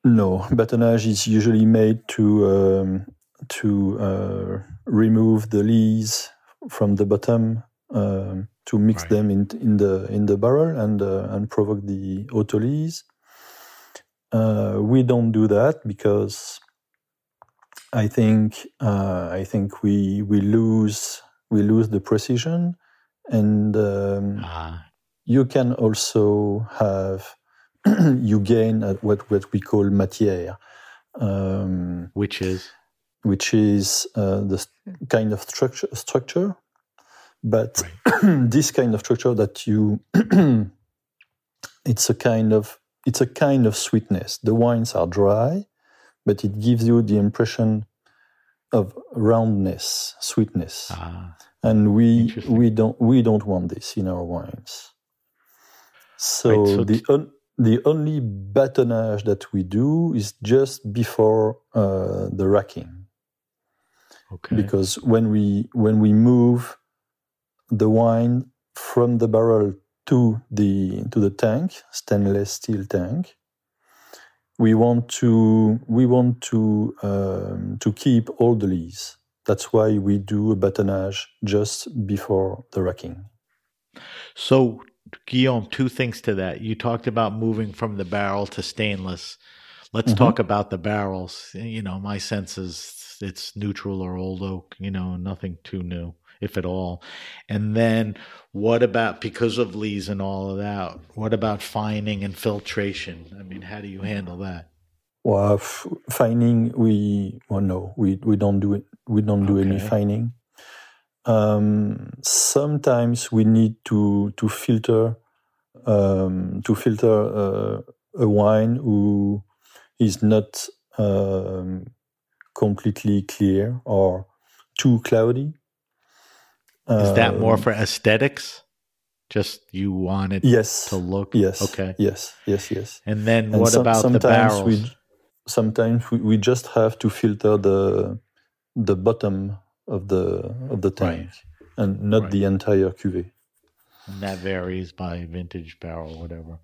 No, batonnage is usually made to um, to uh, remove the lees from the bottom um, to mix right. them in in the in the barrel and uh, and provoke the autolyse. Uh, we don't do that because I think uh, I think we we lose we lose the precision and um, ah. you can also have *clears throat* you gain what what we call matière, um, which is which is uh, the kind of structure structure, but right. *clears throat* this kind of structure that you *clears throat* it's a kind of it's a kind of sweetness. The wines are dry, but it gives you the impression of roundness, sweetness, ah, and we we don't we don't want this in our wines. So, right, so the t- the only batonnage that we do is just before uh, the racking. Okay. Because when we when we move the wine from the barrel to the to the tank, stainless steel tank, we want to we want to um, to keep all the lees. That's why we do a batonnage just before the racking. So Guillaume, two things to that. You talked about moving from the barrel to stainless. Let's mm-hmm. talk about the barrels. You know, my sense is it's neutral or old oak, you know, nothing too new, if at all. And then what about, because of lees and all of that, what about fining and filtration? I mean, how do you handle that? Well, f- fining, we, well, no, we, we don't do it. We don't do okay. any fining. Um, sometimes we need to to filter um, to filter uh, a wine who is not um, completely clear or too cloudy. Is that more Um, for aesthetics? Just you want it yes to look yes okay. yes yes yes And then And what some- about the sometimes barrels? we sometimes we, we just have to filter the the bottom of the of the tank and not Right. the entire cuvee And that varies by vintage barrel, whatever.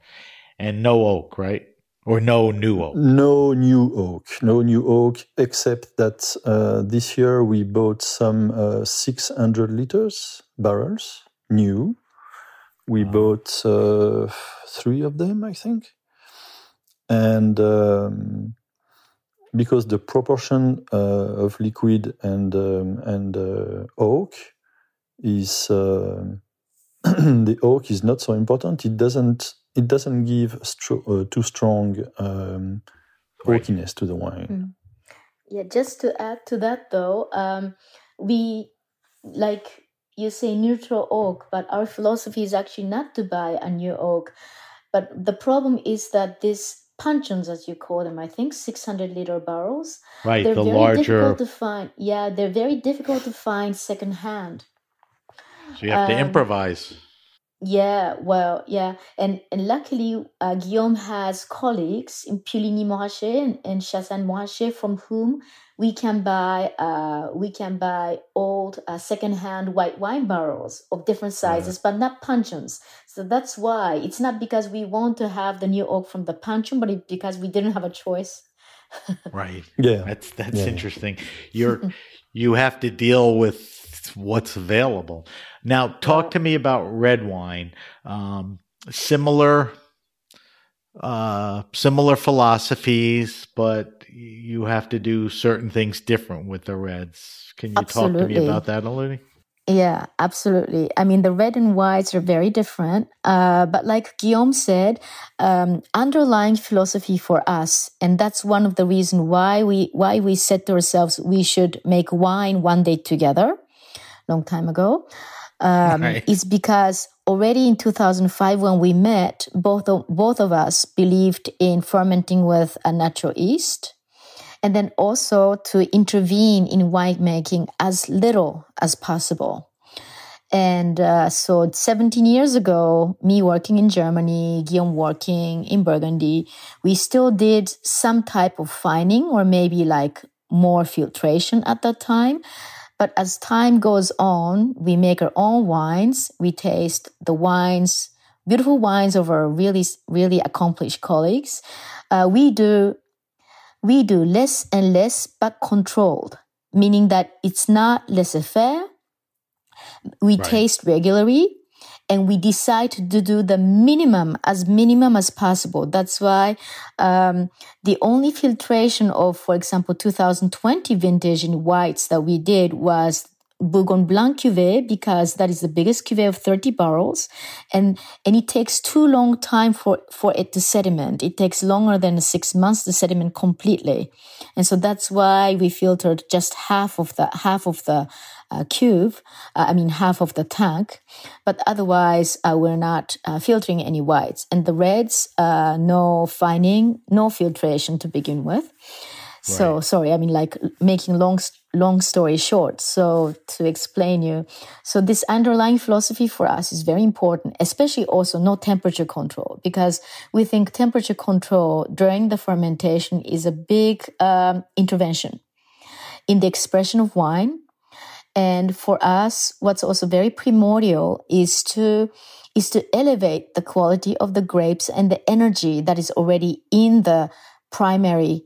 And no oak, right? Or no new oak. no new oak no new oak except that uh, this year we bought some uh, 600 liters barrels new we Wow. bought uh, three of them i think and um, because the proportion uh, of liquid and um, and uh, oak is um *clears throat* the oak is not so important it doesn't it doesn't give stro- uh, too strong um, Right. oakiness to the wine Yeah, just to add to that though, um, we like you say neutral oak, but our philosophy is actually not to buy a new oak. But the problem is that these puncheons, as you call them, I think 600 liter barrels, Right. they're The very larger, difficult to find. Yeah, they're very difficult to find secondhand. so you have to um, improvise. Yeah, well, yeah, and and luckily, uh, Guillaume has colleagues in Puligny Montrachet and, and Chassagne Montrachet from whom we can buy uh we can buy old uh, secondhand white wine barrels of different sizes, but not puncheons. So that's why it's not because we want to have the new oak from the puncheon, but it, because we didn't have a choice. *laughs* Right. yeah That's that's Yeah. interesting. You're you have to deal with what's available. Now, talk to me about red wine. Um, similar, uh, similar philosophies, but you have to do certain things different with the reds. Can you talk to me about that, Elodie? Yeah, absolutely. I mean, the red and whites are very different. Uh, but like Guillaume said, um, underlying philosophy for us, and that's one of the reasons why we why we said to ourselves we should make wine one day together, long time ago, *laughs* um, Right. is because already in 2005 when we met, both of, both of us believed in fermenting with a natural yeast and then also to intervene in winemaking as little as possible. And uh, so 17 years ago, me working in Germany, Guillaume working in Burgundy, we still did some type of fining or maybe like more filtration at that time. But as time goes on, we make our own wines. We taste the wines, beautiful wines of our really, really accomplished colleagues. Uh, we do we do less and less but controlled, meaning that it's not laissez faire. We Right. taste regularly and we decide to do the minimum as minimum as possible. That's why um, the only filtration of, for example, 2020 vintage in whites that we did was Bourgogne Blanc cuvée because that is the biggest cuvée of 30 barrels. And and it takes too long time for for it to sediment. It takes longer than six months to sediment completely. And so that's why we filtered just half of the half of the uh, cube uh, i mean half of the tank. But otherwise uh, we're not uh, filtering any whites. And the reds uh, no fining no filtration to begin with. So sorry, I mean like making long long story short. So to explain you, so this underlying philosophy for us is very important, especially also no temperature control because we think temperature control during the fermentation is a big um, intervention in the expression of wine. And for us, what's also very primordial is to is to elevate the quality of the grapes and the energy that is already in the primary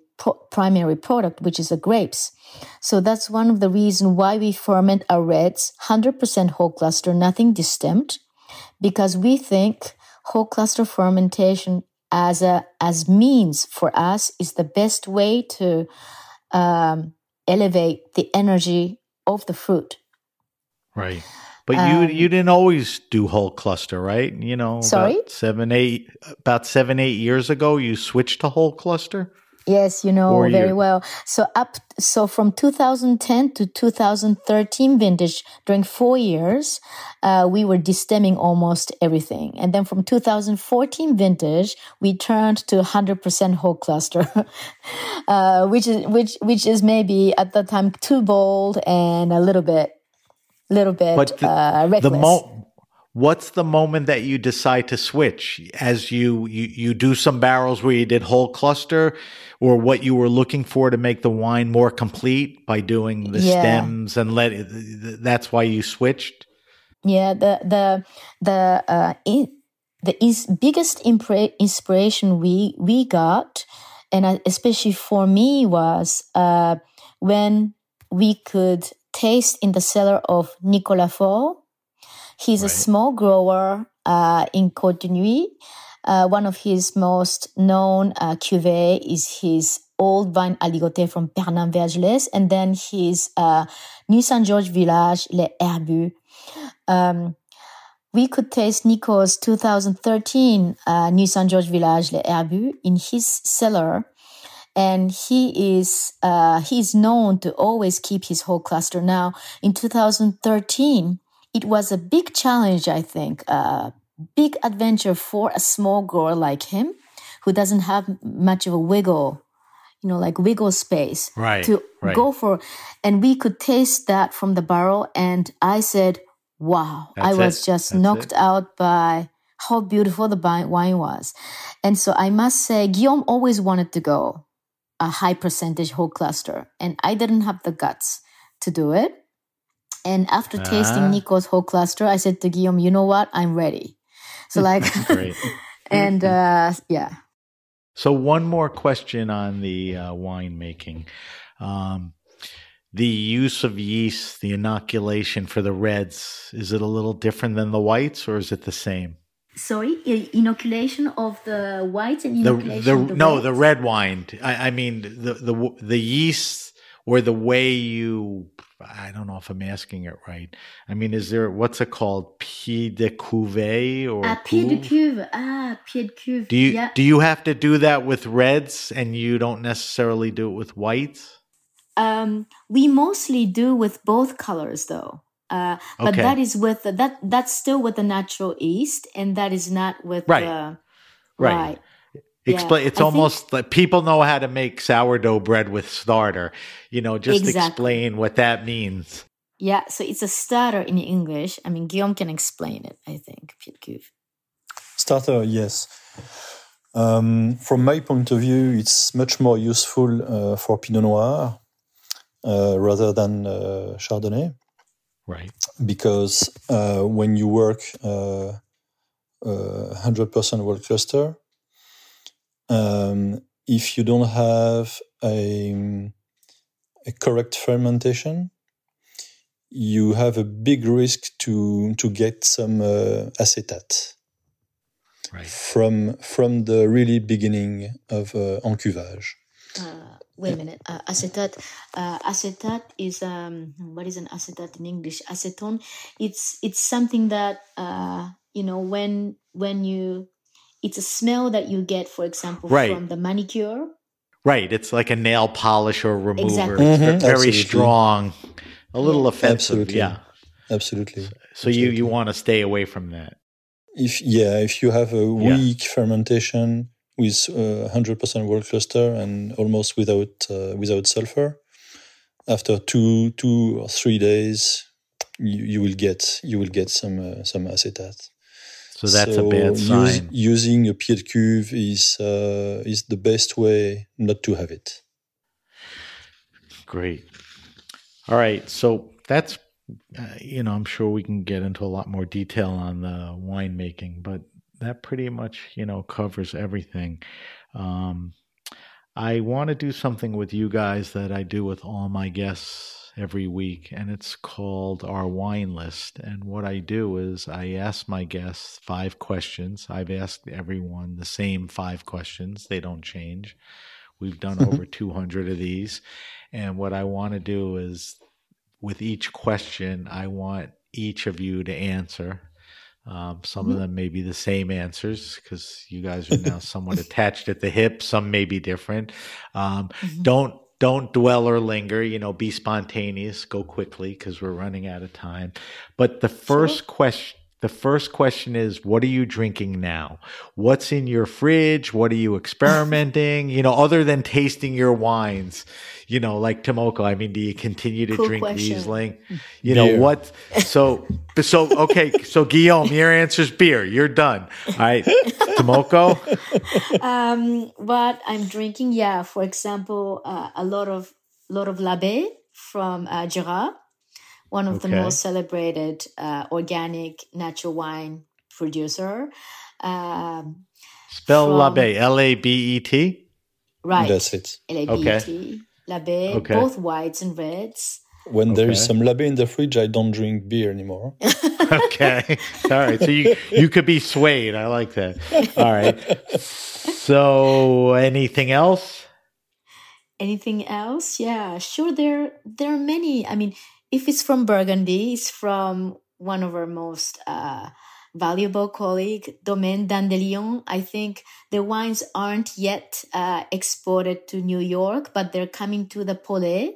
primary product, which is the grapes. So that's one of the reasons why we ferment our reds 100% whole cluster, nothing distemmed, because we think whole cluster fermentation as a as means for us is the best way to um, elevate the energy of the fruit. Right. But Um, you you didn't always do whole cluster, right? You know, Sorry? about seven eight about seven eight years ago, you switched to whole cluster. Yes, you know very years. well. So up, so from 2010 to 2013 vintage, during four years, uh, we were destemming almost everything. And then from 2014 vintage, we turned to 100% whole cluster, *laughs* uh, which is, which, which is maybe at that time too bold and a little bit, little bit, But the- uh, reckless. the mo- what's the moment that you decide to switch as you, you you do some barrels where you did whole cluster or what you were looking for to make the wine more complete by doing the Yeah. stems and let it, that's why you switched Yeah, the the the uh, i the is biggest impre- inspiration we we got, and uh, especially for me was uh, when we could taste in the cellar of Nicolas Faure. He's a small grower uh, in Côte de Nuit. Uh, one of his most known uh, cuvées is his old vine aligoté from Pernand-Vergelesses, and then his uh, Nuits-Saint-Georges Village, Les Herbus. Um, we could taste Nico's 2013 uh, Nuits-Saint-Georges Village, Les Herbus, in his cellar. And he is uh, he's known to always keep his whole cluster. Now, in 2013, it was a big challenge, I think, a big adventure for a small girl like him, who doesn't have much of a wiggle, you know, like wiggle space Right, to right. go for. And we could taste that from the barrel. And I said, wow, I was it. just That's knocked it. out by how beautiful the wine was. And so I must say, Guillaume always wanted to go a high percentage whole cluster. And I didn't have the guts to do it. And after tasting Ah. Nico's whole cluster, I said to Guillaume, you know what? I'm ready. So *laughs* like, *laughs* and uh, yeah. So one more question on the uh, winemaking. Um, the use of yeast, the inoculation for the reds, is it a little different than the whites or is it the same? Sorry, inoculation of the whites and inoculation The, the, no, the red wine. I, I mean the, the the yeast or the way you. I don't know if I'm asking it right. I mean, is there what's it called, pied de cuvée or Ah, pied de cuve? cuve. Ah, pied de cuve. Do you yeah. do you have to do that with reds and you don't necessarily do it with whites? Um, we mostly do with both colors though. Uh, but Okay. that is with that that's still with the natural yeast, and that is not with Right. the Right. right. Yeah, Explain. It's I almost like people know how to make sourdough bread with starter. You know, just Exactly. explain what that means. Yeah, so it's a starter in English. I mean, Guillaume can explain it. I think pied de cuve. Starter, yes. Um, from my point of view, it's much more useful uh, for Pinot Noir uh, rather than uh, Chardonnay Right. because uh, when you work uh, uh, 100% whole cluster, um, if you don't have a, a correct fermentation, you have a big risk to to get some uh, acetate Right. from from the really beginning of uh, encuvage. Uh, wait a minute. Uh, acetate. Uh, acetate is um. What is an acetate in English? Acetone. It's it's something that uh you know when when you it's a smell that you get, for example, Right. from the manicure. Right. It's like a nail polish or remover. Exactly. It's ve- Mhm, very absolutely. strong. A little offensive. Absolutely. Yeah. Absolutely. So you you want to stay away from that. If yeah, if you have a Yeah. weak fermentation with uh, 100% whole cluster and almost without uh, without sulfur, after two two or three days, you, you will get you will get some uh, some acetate. So that's a So bad use- using a pied cuve is uh, is the best way not to have it. Great. All right. So that's, uh, you know, I'm sure we can get into a lot more detail on the winemaking, but that pretty much, you know, covers everything. Um, I want to do something with you guys that I do with all my guests every week, and it's called our wine list. And what I do is I ask my guests five questions. I've asked everyone the same five questions, they don't change. We've done *laughs* over 200 of these. And what I want to do is with each question, I want each of you to answer. Um, some of them may be the same answers because you guys are now *laughs* somewhat attached at the hip. Some may be different. Um, Don't don't dwell or linger. You know, be spontaneous. Go quickly because we're running out of time. But the first question. The first question is, what are you drinking now? What's in your fridge? What are you *laughs* experimenting? you know, other than tasting your wines, you know, like Tomoko. I mean, do you continue to Cool drink question. Riesling? You know Beer. what? So, so okay. So Guillaume, your answer is beer. You're done. All right, Tomoko. *laughs* Um, what I'm drinking, yeah, for example, uh, a lot of lot of Labet from uh, Jura, one of the most celebrated uh, organic natural wine producer. Um, Spell From- Labet. L A B E T. right, That's it. LABT, Labet, Okay. both whites and reds. When there is some Labet in the fridge, I don't drink beer anymore. *laughs* Okay. *laughs* All right. So you you could be swayed. I like that. All right. So anything else? Anything else? Yeah, sure. There, there are many. I mean, if it's from Burgundy, it's from one of our most uh, valuable colleague, Domaine Dandelion. I think the wines aren't yet uh, exported to New York, but they're coming to the Paulée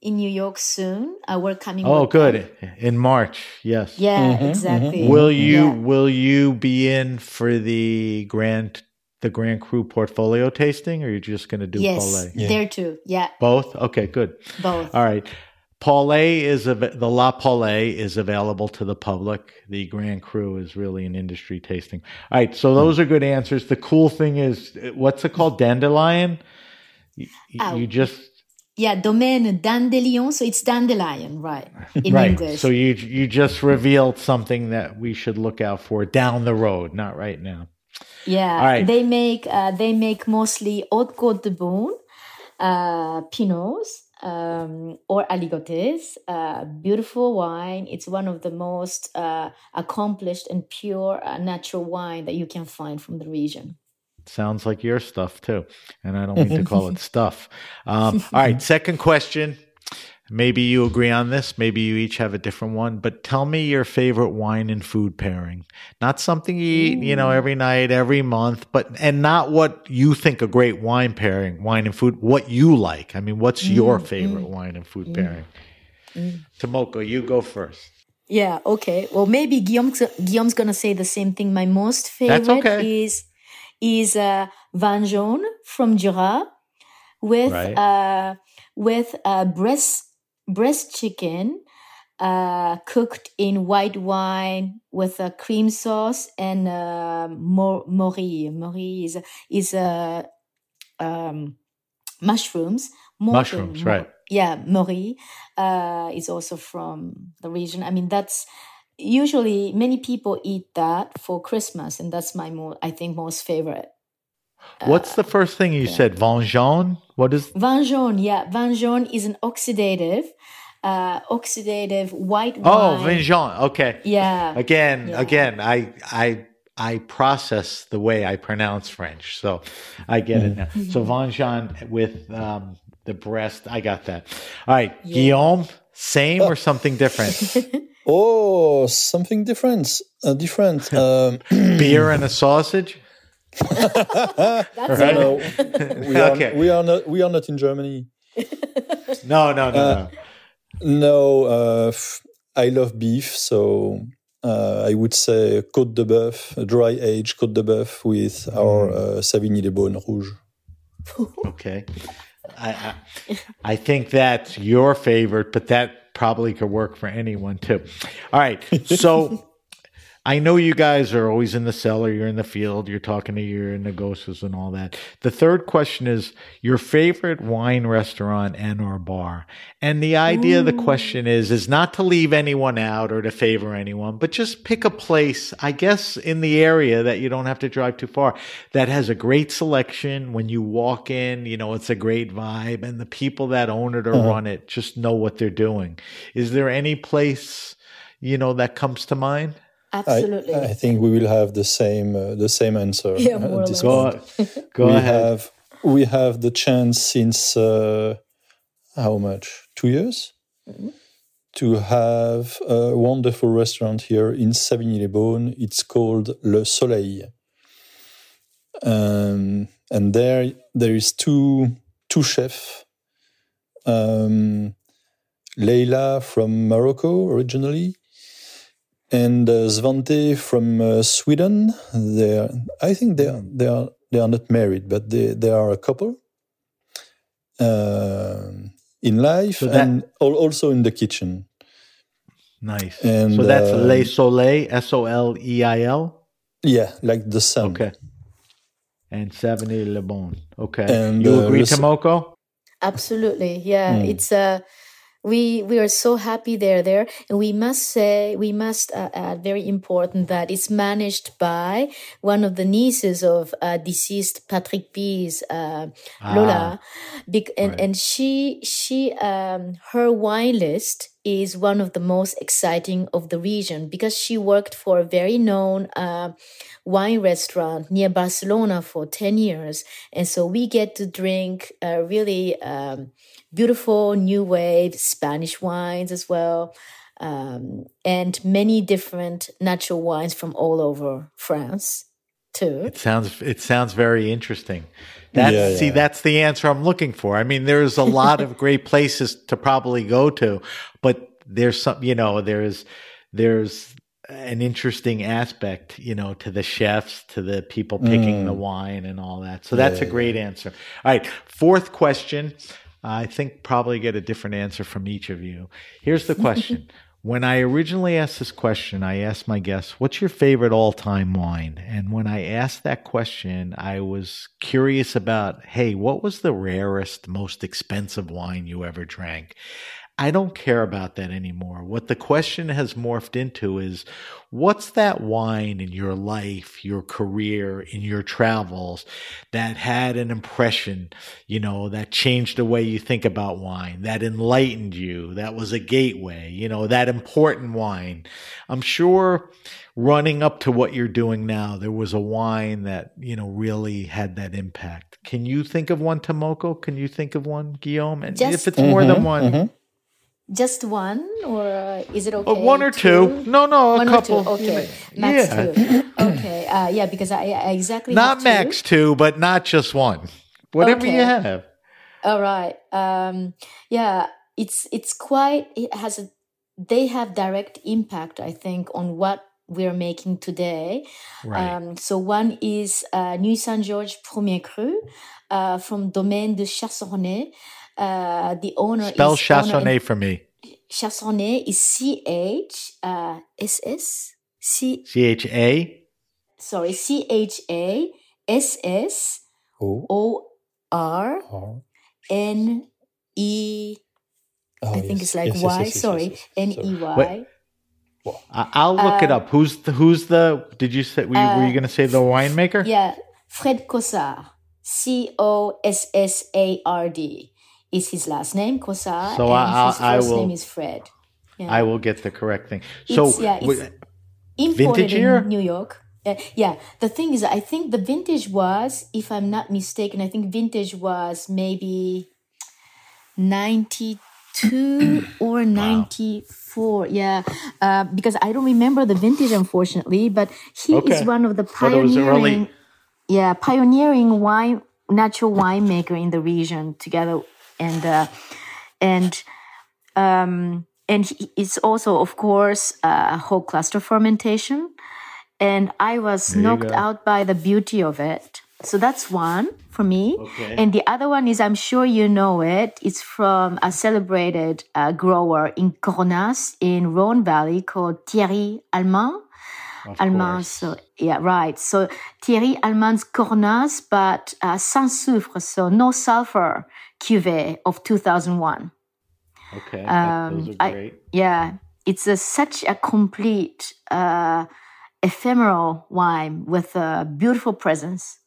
in New York soon. Uh, we're coming. Oh, with them. good. In March. Yes. Yeah, Mhm, exactly. Will you Yeah. will you be in for the Grand the Grand Cru portfolio tasting, or you're just going to do Yes, Paulée? Yeah. there too. Yeah, Both. Okay. Good. both. All right. Paulée is av- the La Paulée is available to the public. The Grand Cru is really an industry tasting. All right, so those are good answers. The cool thing is, what's it called? Dandelion. You, Oh. you just Yeah, Domaine Dandelion. So it's dandelion, right? In right. English. So you you just revealed something that we should look out for down the road, not right now. Yeah, right. they make uh, they make mostly haute côte de Beaune, uh, pinots, um, or aligotés. Uh, beautiful wine. It's one of the most uh, accomplished and pure uh, natural wine that you can find from the region. Sounds like your stuff too, and I don't mean to call it *laughs* stuff. Um, all right, second question. Maybe you agree on this. Maybe you each have a different one. But tell me your favorite wine and food pairing. Not something you eat, you know, every night, every month, but and not what you think a great wine pairing, wine and food. What you like. I mean, what's your favorite wine and food pairing? Tomoko, you go first. Yeah. Okay. Well, maybe Guillaume's, Guillaume's gonna say the same thing. My most favorite okay. is is uh, vin jaune from Jura with Right. uh, with uh, breast breast chicken uh, cooked in white wine with a cream sauce and uh, mor- mori. Mori is is uh, um, mushrooms. More Mushrooms, right. Yeah, mori uh, is also from the region. I mean, that's usually many people eat that for Christmas, and that's my more I think most favorite. What's the first thing you said? Vin jaune? What is Vin jaune, yeah, vin jaune is an oxidative, uh, oxidative white Oh, wine. vin jaune. Okay. Yeah, Again, Yeah. again, I I I process the way I pronounce French, so I get it now. So Vin jaune with um, the breast, I got that. All right, Guillaume, same or something different? *laughs* Oh, something different. Uh, different. *laughs* Um, *clears throat* Beer and a sausage. That's no, no, *laughs* we, are, Okay. we are not. We are not in Germany. No, *laughs* no, no, no. No, uh, f- I love beef, so uh, I would say Côte de Boeuf, dry aged Côte de Boeuf with our uh, Savigny-les-Beaune Rouge. *laughs* Okay. I, I I think that's your favorite, but that probably could work for anyone too. All right. So I know you guys are always in the cellar, you're in the field, you're talking to your negocios and all that. The third question is your favorite wine restaurant and or bar. And the idea of the question is is not to leave anyone out or to favor anyone, but just pick a place, I guess in the area that you don't have to drive too far that has a great selection when you walk in, you know, it's a great vibe and the people that own it or uh-huh. run it just know what they're doing. Is there any place, you know, that comes to mind? I, Absolutely. I think we will have the same uh, the same answer. *laughs* Yeah, at more or this less. Go, point. go we ahead. have we have the chance since uh, how much? Two years to have a wonderful restaurant here in Savigny-les-Beaune. It's called Le Soleil. Um, and there there is two two chefs. Um, Leila from Morocco originally, and uh, Svante from uh, Sweden. They I think they are, they are they are not married, but they they are a couple. Uh, in life So that- and al- also in the kitchen. Nice. And, so that's um, Le Soleil, S O L E I L. Yeah, like the sun. Okay. And Savigny-les-Beaune. Okay. And, you uh, agree, listen- Tomoko? Absolutely, yeah. Mm. It's uh, we we are so happy they're there, and we must say we must uh, add very important that it's managed by one of the nieces of uh, deceased Patrick Bize's uh, Lola, Bec- and Right. and she she um her wine list is one of the most exciting of the region because she worked for a very known uh, wine restaurant near Barcelona for 10 years. And so we get to drink uh, really um, beautiful new wave Spanish wines as well. Um, and many different natural wines from all over France too. It sounds it sounds very interesting. That's Yeah, see, that's the answer I'm looking for. I mean, there's a lot of great *laughs* places to probably go to, but there's some, you know, there's there's an interesting aspect, you know, to the chefs, to the people picking the wine and all that. So that's a Mm. Yeah, great answer. All right, fourth question. I think probably get a different answer from each of you. Here's the question. *laughs* when I originally asked this question, I asked my guests, what's your favorite all time wine? And when I asked that question, I was curious about, hey, what was the rarest, most expensive wine you ever drank? I don't care about that anymore. What the question has morphed into is what's that wine in your life, your career, in your travels that had an impression, you know, that changed the way you think about wine, that enlightened you, that was a gateway, you know, that important wine. I'm sure running up to what you're doing now, there was a wine that, you know, really had that impact. Can you think of one, Tomoko? Can you think of one, Guillaume? And Just- if it's more than Mhm, one, mhm. Just one, or uh, is it okay? Uh, one or two. No, no, a One couple. or two. Okay, Yeah. max Yeah. two. Okay, uh, yeah, because I, I exactly Not two. max two, but not just one. Whatever you have. All right. Um, yeah, it's it's quite. It has a. They have direct impact, I think, on what we're making today. Right. Um, so one is uh, Nuits-Saint-Georges Premier Cru uh, from Domaine de Chassorney. Uh, the owner Spell is and- for me. Chassorney is C H uh, S S C C H A. sorry C H A S S O R N E. I think it's like Y. sorry, N. E. Y. I- I'll look it Uh, up. Who's the Who's the? Did you say? Were you, were you going to say the winemaker? Yeah, Fred Cossard. C O S S A R D is his last name, Cossard, So and I- his I- I first will- name is Fred. Yeah. I will get the correct thing. So, It's- yeah, w- it's- imported vintage year? in New York. Uh, yeah, the thing is, I think the vintage was, if I'm not mistaken, I think vintage was maybe 92 *clears throat* or 94. Yeah, uh, because I don't remember the vintage, unfortunately, but he Okay. is one of the pioneering, yeah, pioneering wine, natural winemaker in the region together. And, uh, and, um, and it's also, of course, a whole cluster fermentation. And I was There knocked out by the beauty of it. So that's one for me. Okay. And the other one is, I'm sure you know it. It's from a celebrated uh, grower in Cornas in Rhone Valley called Thierry Allemand. of Allemand, course. so yeah, right. So Thierry Allemand's Cornas, but uh, sans soufre, so no sulfur cuvée of 2001. Okay, that- those um, are I- great. Yeah, it's a, such a complete, uh, ephemeral wine with a beautiful presence.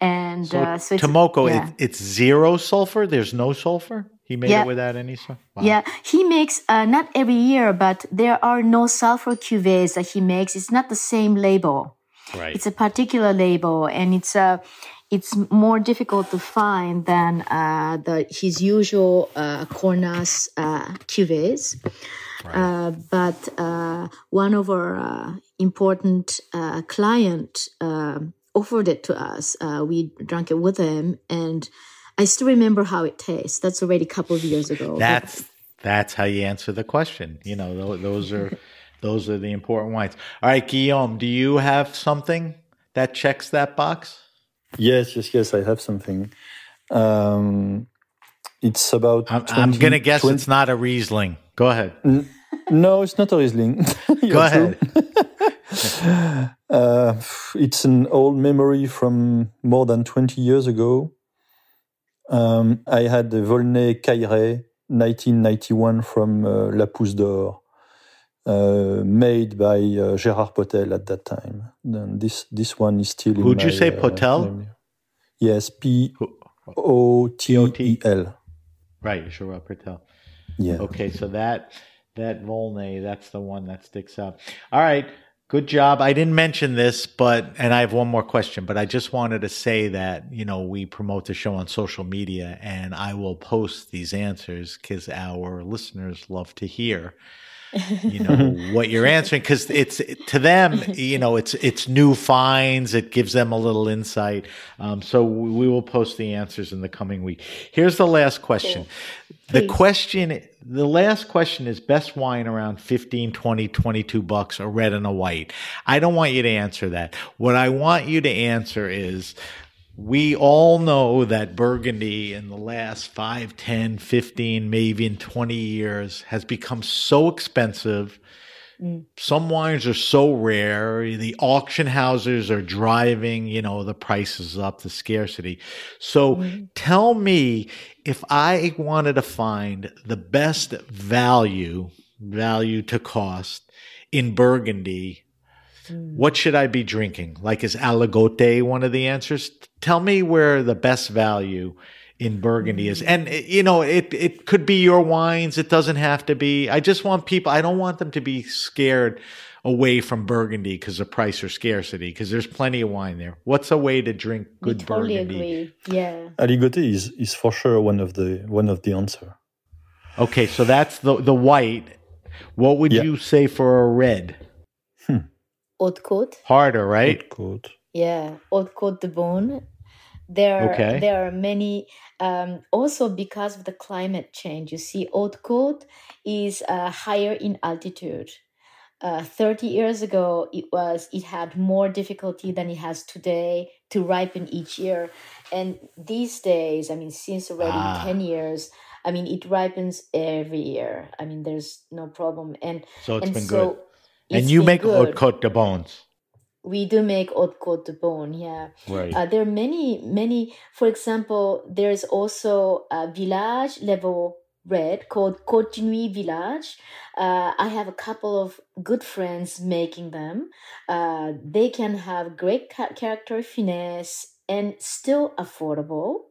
And so, uh, so it's, Tomoko, yeah. it, it's zero sulfur. There's no sulfur. He made Yeah. it without any sulfur. Wow. Yeah, he makes uh, not every year, but there are no sulfur cuvées that he makes. It's not the same label. right. It's a particular label, and it's a it's more difficult to find than uh, the his usual uh, Cornas uh, cuvées. Uh, but uh, one of our uh, important uh, client offered it to us. Uh, we drank it with him, and I still remember how it tastes. That's already a couple of years ago. That's that's how you answer the question. You know, tho- those are those are the important wines. All right, Guillaume, do you have something that checks that box? Yes, yes, yes. I have something. Um, it's about. I'm, 20, I'm gonna guess 20 it's not a Riesling. Go ahead. No, it's not a Riesling. *laughs* Go ahead. *laughs* Uh, it's an old memory from more than 20 years ago. Um, I had the Volnay Cailleret 1991 from uh, La Pousse d'Or, uh, made by uh, Gérard Potel at that time. Then this this one is still. Who'd you say, uh, Potel? memory. Yes, P O T E L. Right, Gerard Potel. Yeah. Okay, so that that Volnay, that's the one that sticks out. All right, good job. I didn't mention this, but and I have one more question, but I just wanted to say that you know we promote the show on social media, and I will post these answers because our listeners love to hear. You know what you're answering because it's to them you know it's it's new finds. It gives them a little insight. Um, so we we will post the answers in the coming week. Here's the last question. The question the last question is best wine around 15 20 22 bucks a red and a white. I don't want you to answer that. What i want you to answer is we all know that Burgundy in the last 5, 10, 15, maybe in 20 years has become so expensive. Mm. Some wines are so rare. The auction houses are driving, you know, the prices up, the scarcity. So mm-hmm. tell me if I wanted to find the best value, value to cost in Burgundy, what should I be drinking? Like, is Aligote one of the answers? Tell me where the best value in Burgundy is. And, eh, you know, it, it could be your wines. It doesn't have to be. I just want people, I don't want them to be scared away from Burgundy because of price or scarcity, because there's plenty of wine there. What's a way to drink we good totally Burgundy? agree. Yeah. Aligote is, is for sure one of the one of the answer. Okay, so that's the, the white. What would Yeah. you say for a red? Haute Côte. Harder, right? Haute Côte. Yeah, Haute Côte de Beaune. There, Okay. there are many. Um, also, because of the climate change, you see, Haute Côte is uh, higher in altitude. Uh, 30 years ago, it was it had more difficulty than it has today to ripen each year, and these days, I mean, since already Ah. 10 years, I mean, it ripens every year. I mean, there's no problem, and So it's and been so good. And you make haute good. cote de Beaune. We do make haute côte de Beaune, yeah. Right. Uh, there are many, many. For example, there's also a village level red called Nuit Village. Uh, I have a couple of good friends making them. Uh, they can have great character finesse and still affordable.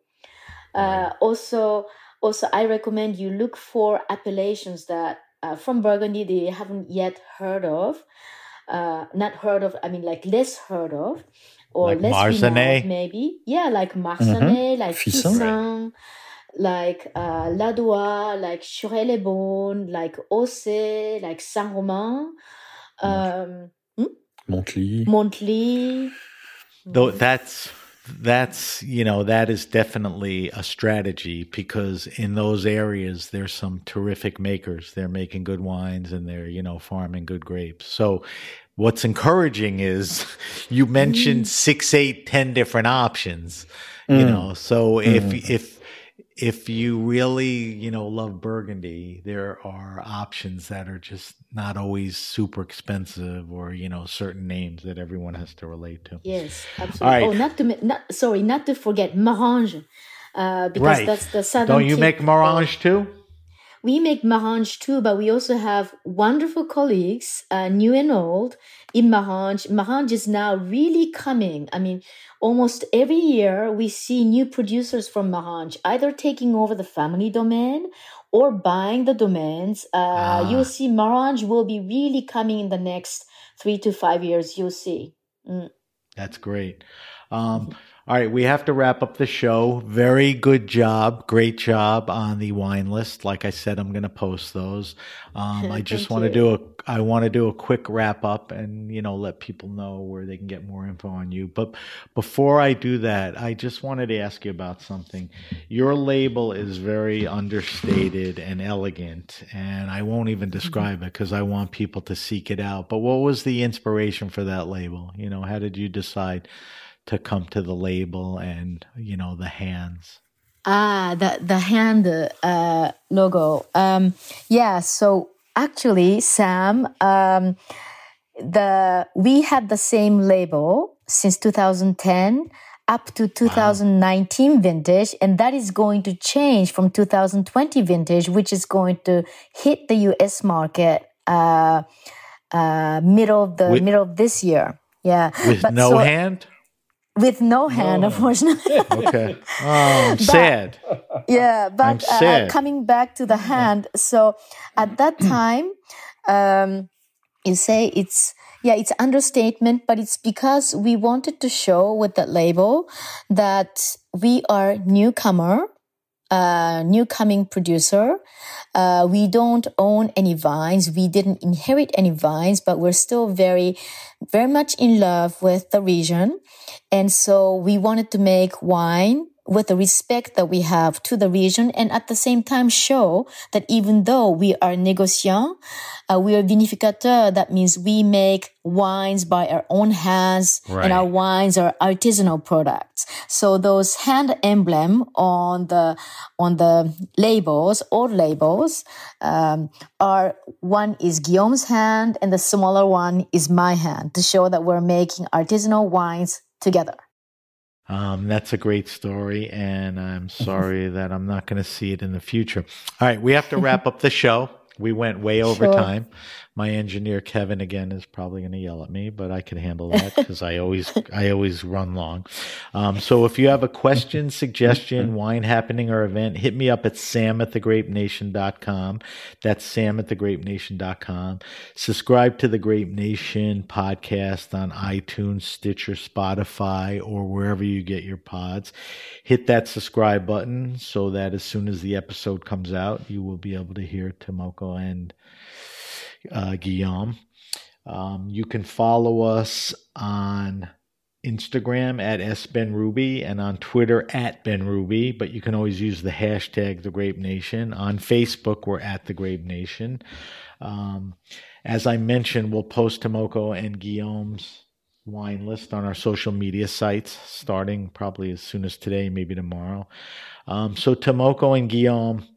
Uh, also, also, I recommend you look for appellations that uh, from Burgundy they haven't yet heard of. Uh, not heard of. I mean, like less heard of, or Like less renowned, maybe. Yeah, like Marsannay, like Fixin. Like uh, Ladoix, like Chorey-les-Beaune, like Auxey, like Saint-Romain, um, Monthelie. Monthelie. Though that's that's you know that is definitely a strategy because in those areas there's some terrific makers. They're making good wines and they're you know farming good grapes. So what's encouraging is *laughs* you mentioned mm. six, eight, ten different options. You mm. know, so if mm. if if you really you know love Burgundy, there are options that are just not always super expensive or you know certain names that everyone has to relate to. Yes, absolutely. right. Oh, not to not sorry, not to forget Maranges, uh, because Right. that's the southern. Don't you tip make Maranges too? We make Maranges too, but we also have wonderful colleagues, uh, new and old, in Maranges. Maranges is now really coming. I mean, almost every year we see new producers from Maranges either taking over the family domain or buying the domains. Uh, Ah. You'll see Maranges will be really coming in the next three to five years. You'll see. Mm. That's great. Um, All right, we have to wrap up the show. Very good job, great job on the wine list. Like I said, I'm going to post those. Um, I *laughs* just want to do a I want to do a quick wrap up and you know let people know where they can get more info on you. But before I do that, I just wanted to ask you about something. Your label is very understated and elegant, and I won't even mm-hmm. describe mm-hmm. it because I want people to seek it out. But what was the inspiration for that label? You know, how did you decide? To come to the label and you know the hands. Ah the the hand uh, logo. Um, yeah so actually sam um, the we had the same label since 2010 up to 2019 wow. vintage and that is going to change from 2020 vintage which is going to hit the us market uh, uh, middle of the with, middle of this year. Yeah. With but no so, hand with no hand, unfortunately. *laughs* okay. *laughs* Oh, sad. Yeah, but uh, coming back to the hand, so at that *clears throat* time, um, you say it's yeah, it's understatement, but it's because we wanted to show with that label that we are newcomer a new coming producer. Uh, we don't own any vines. We didn't inherit any vines, but we're still very, very much in love with the region. And so we wanted to make wine with the respect that we have to the region and at the same time show that even though we are négociant, uh, we are vinificateur. That means we make wines by our own hands right. and our wines are artisanal products. So those hand emblem on the, on the labels, old labels, um, are one is Guillaume's hand and the smaller one is my hand to show that we're making artisanal wines together. Um, that's a great story, and I'm *laughs* sorry that I'm not going to see it in the future. All right, we have to wrap up the show. We went way over sure. time my engineer Kevin again is probably going to yell at me, but I can handle that *laughs* because I always I always run long. Um, so if you have a question, suggestion, *laughs* wine happening or event, hit me up at sam at thegrapenation.com. That's sam at thegrapenation.com. Subscribe to the Grape Nation podcast on iTunes, Stitcher, Spotify, or wherever you get your pods. Hit that subscribe button so that as soon as the episode comes out, you will be able to hear Tomoko and uh, Guillaume. Um, you can follow us on Instagram at sbenruby and on Twitter at benruby, but you can always use the hashtag the Grape Nation. On Facebook, we're at the Grape Nation. Um, as I mentioned, we'll post Tomoko and Guillaume's wine list on our social media sites, starting probably as soon as today, maybe tomorrow. Um, so Tomoko and Guillaume,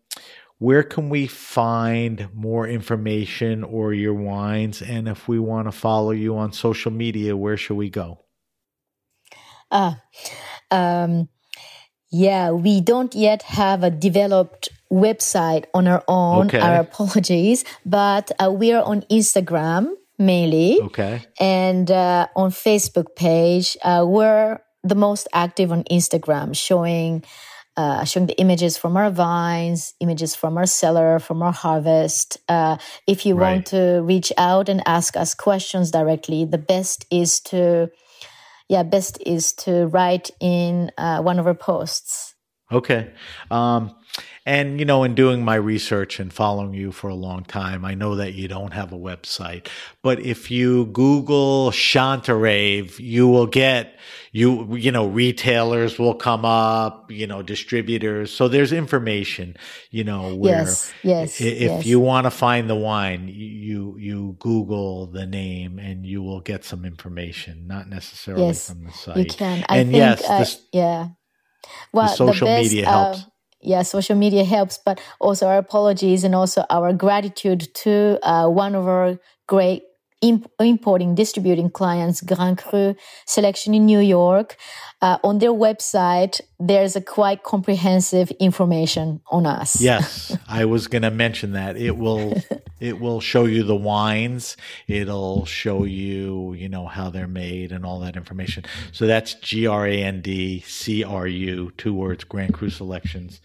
where can we find more information or your wines? And if we want to follow you on social media, where should we go? Uh, um, yeah, we don't yet have a developed website on our own. Okay. Our apologies, but uh, we are on Instagram mainly. Okay. And uh, on Facebook page, uh, we're the most active on Instagram, showing uh, showing the images from our vines, images from our cellar, from our harvest. Uh, if you right. want to reach out and ask us questions directly, the best is to, yeah, best is to write in uh, one of our posts. Okay. Um, and, you know, in doing my research and following you for a long time, I know that you don't have a website. But if you Google Chantereves, you will get, you, you know, retailers will come up, you know, distributors. So there's information, you know, where yes, yes, if yes. you want to find the wine, you, you Google the name and you will get some information, not necessarily yes, from the site. You can. I and think, yes, uh, yeah. Well, the social the best, media helps. Uh, yeah, social media helps, but also our apologies and also our gratitude to uh, one of our great imp- importing, distributing clients, Grand Cru Selection in New York. Uh, on their website, there's a quite comprehensive information on us. *laughs* Yes, I was going to mention that. It will *laughs* it will show you the wines. It'll show you, you know, how they're made and all that information. So that's G R A N D C R U, two words, Grand Cru Selections.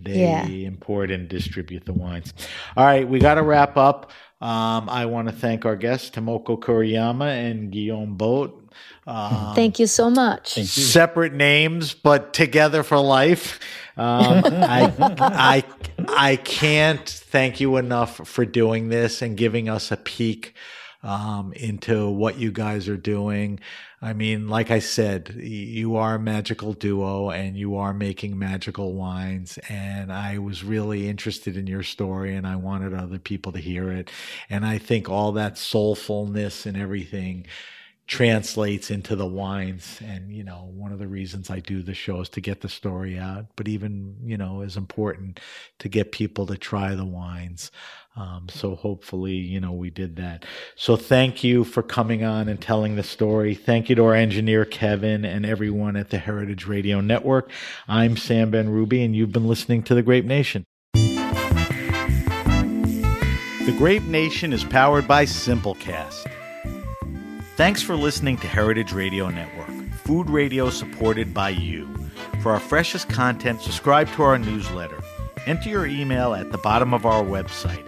They yeah. import and distribute the wines. All right, we got to wrap up. Um, I want to thank our guests, Tomoko Kuriyama and Guillaume Bott. Uh, Thank you so much. You. Separate names, but together for life. Um, *laughs* I, I, I can't thank you enough for doing this and giving us a peek um, into what you guys are doing. I mean, like I said, you are a magical duo and you are making magical wines. And I was really interested in your story and I wanted other people to hear it. And I think all that soulfulness and everything translates into the wines. And, you know, one of the reasons I do the show is to get the story out, but even, you know, is important to get people to try the wines. Um, so hopefully, you know, we did that. So thank you for coming on and telling the story. Thank you to our engineer, Kevin, and everyone at the Heritage Radio Network. I'm Sam Ben Ruby, and you've been listening to The Grape Nation. The Grape Nation is powered by Simplecast. Thanks for listening to Heritage Radio Network, food radio supported by you. For our freshest content, subscribe to our newsletter. Enter your email at the bottom of our website,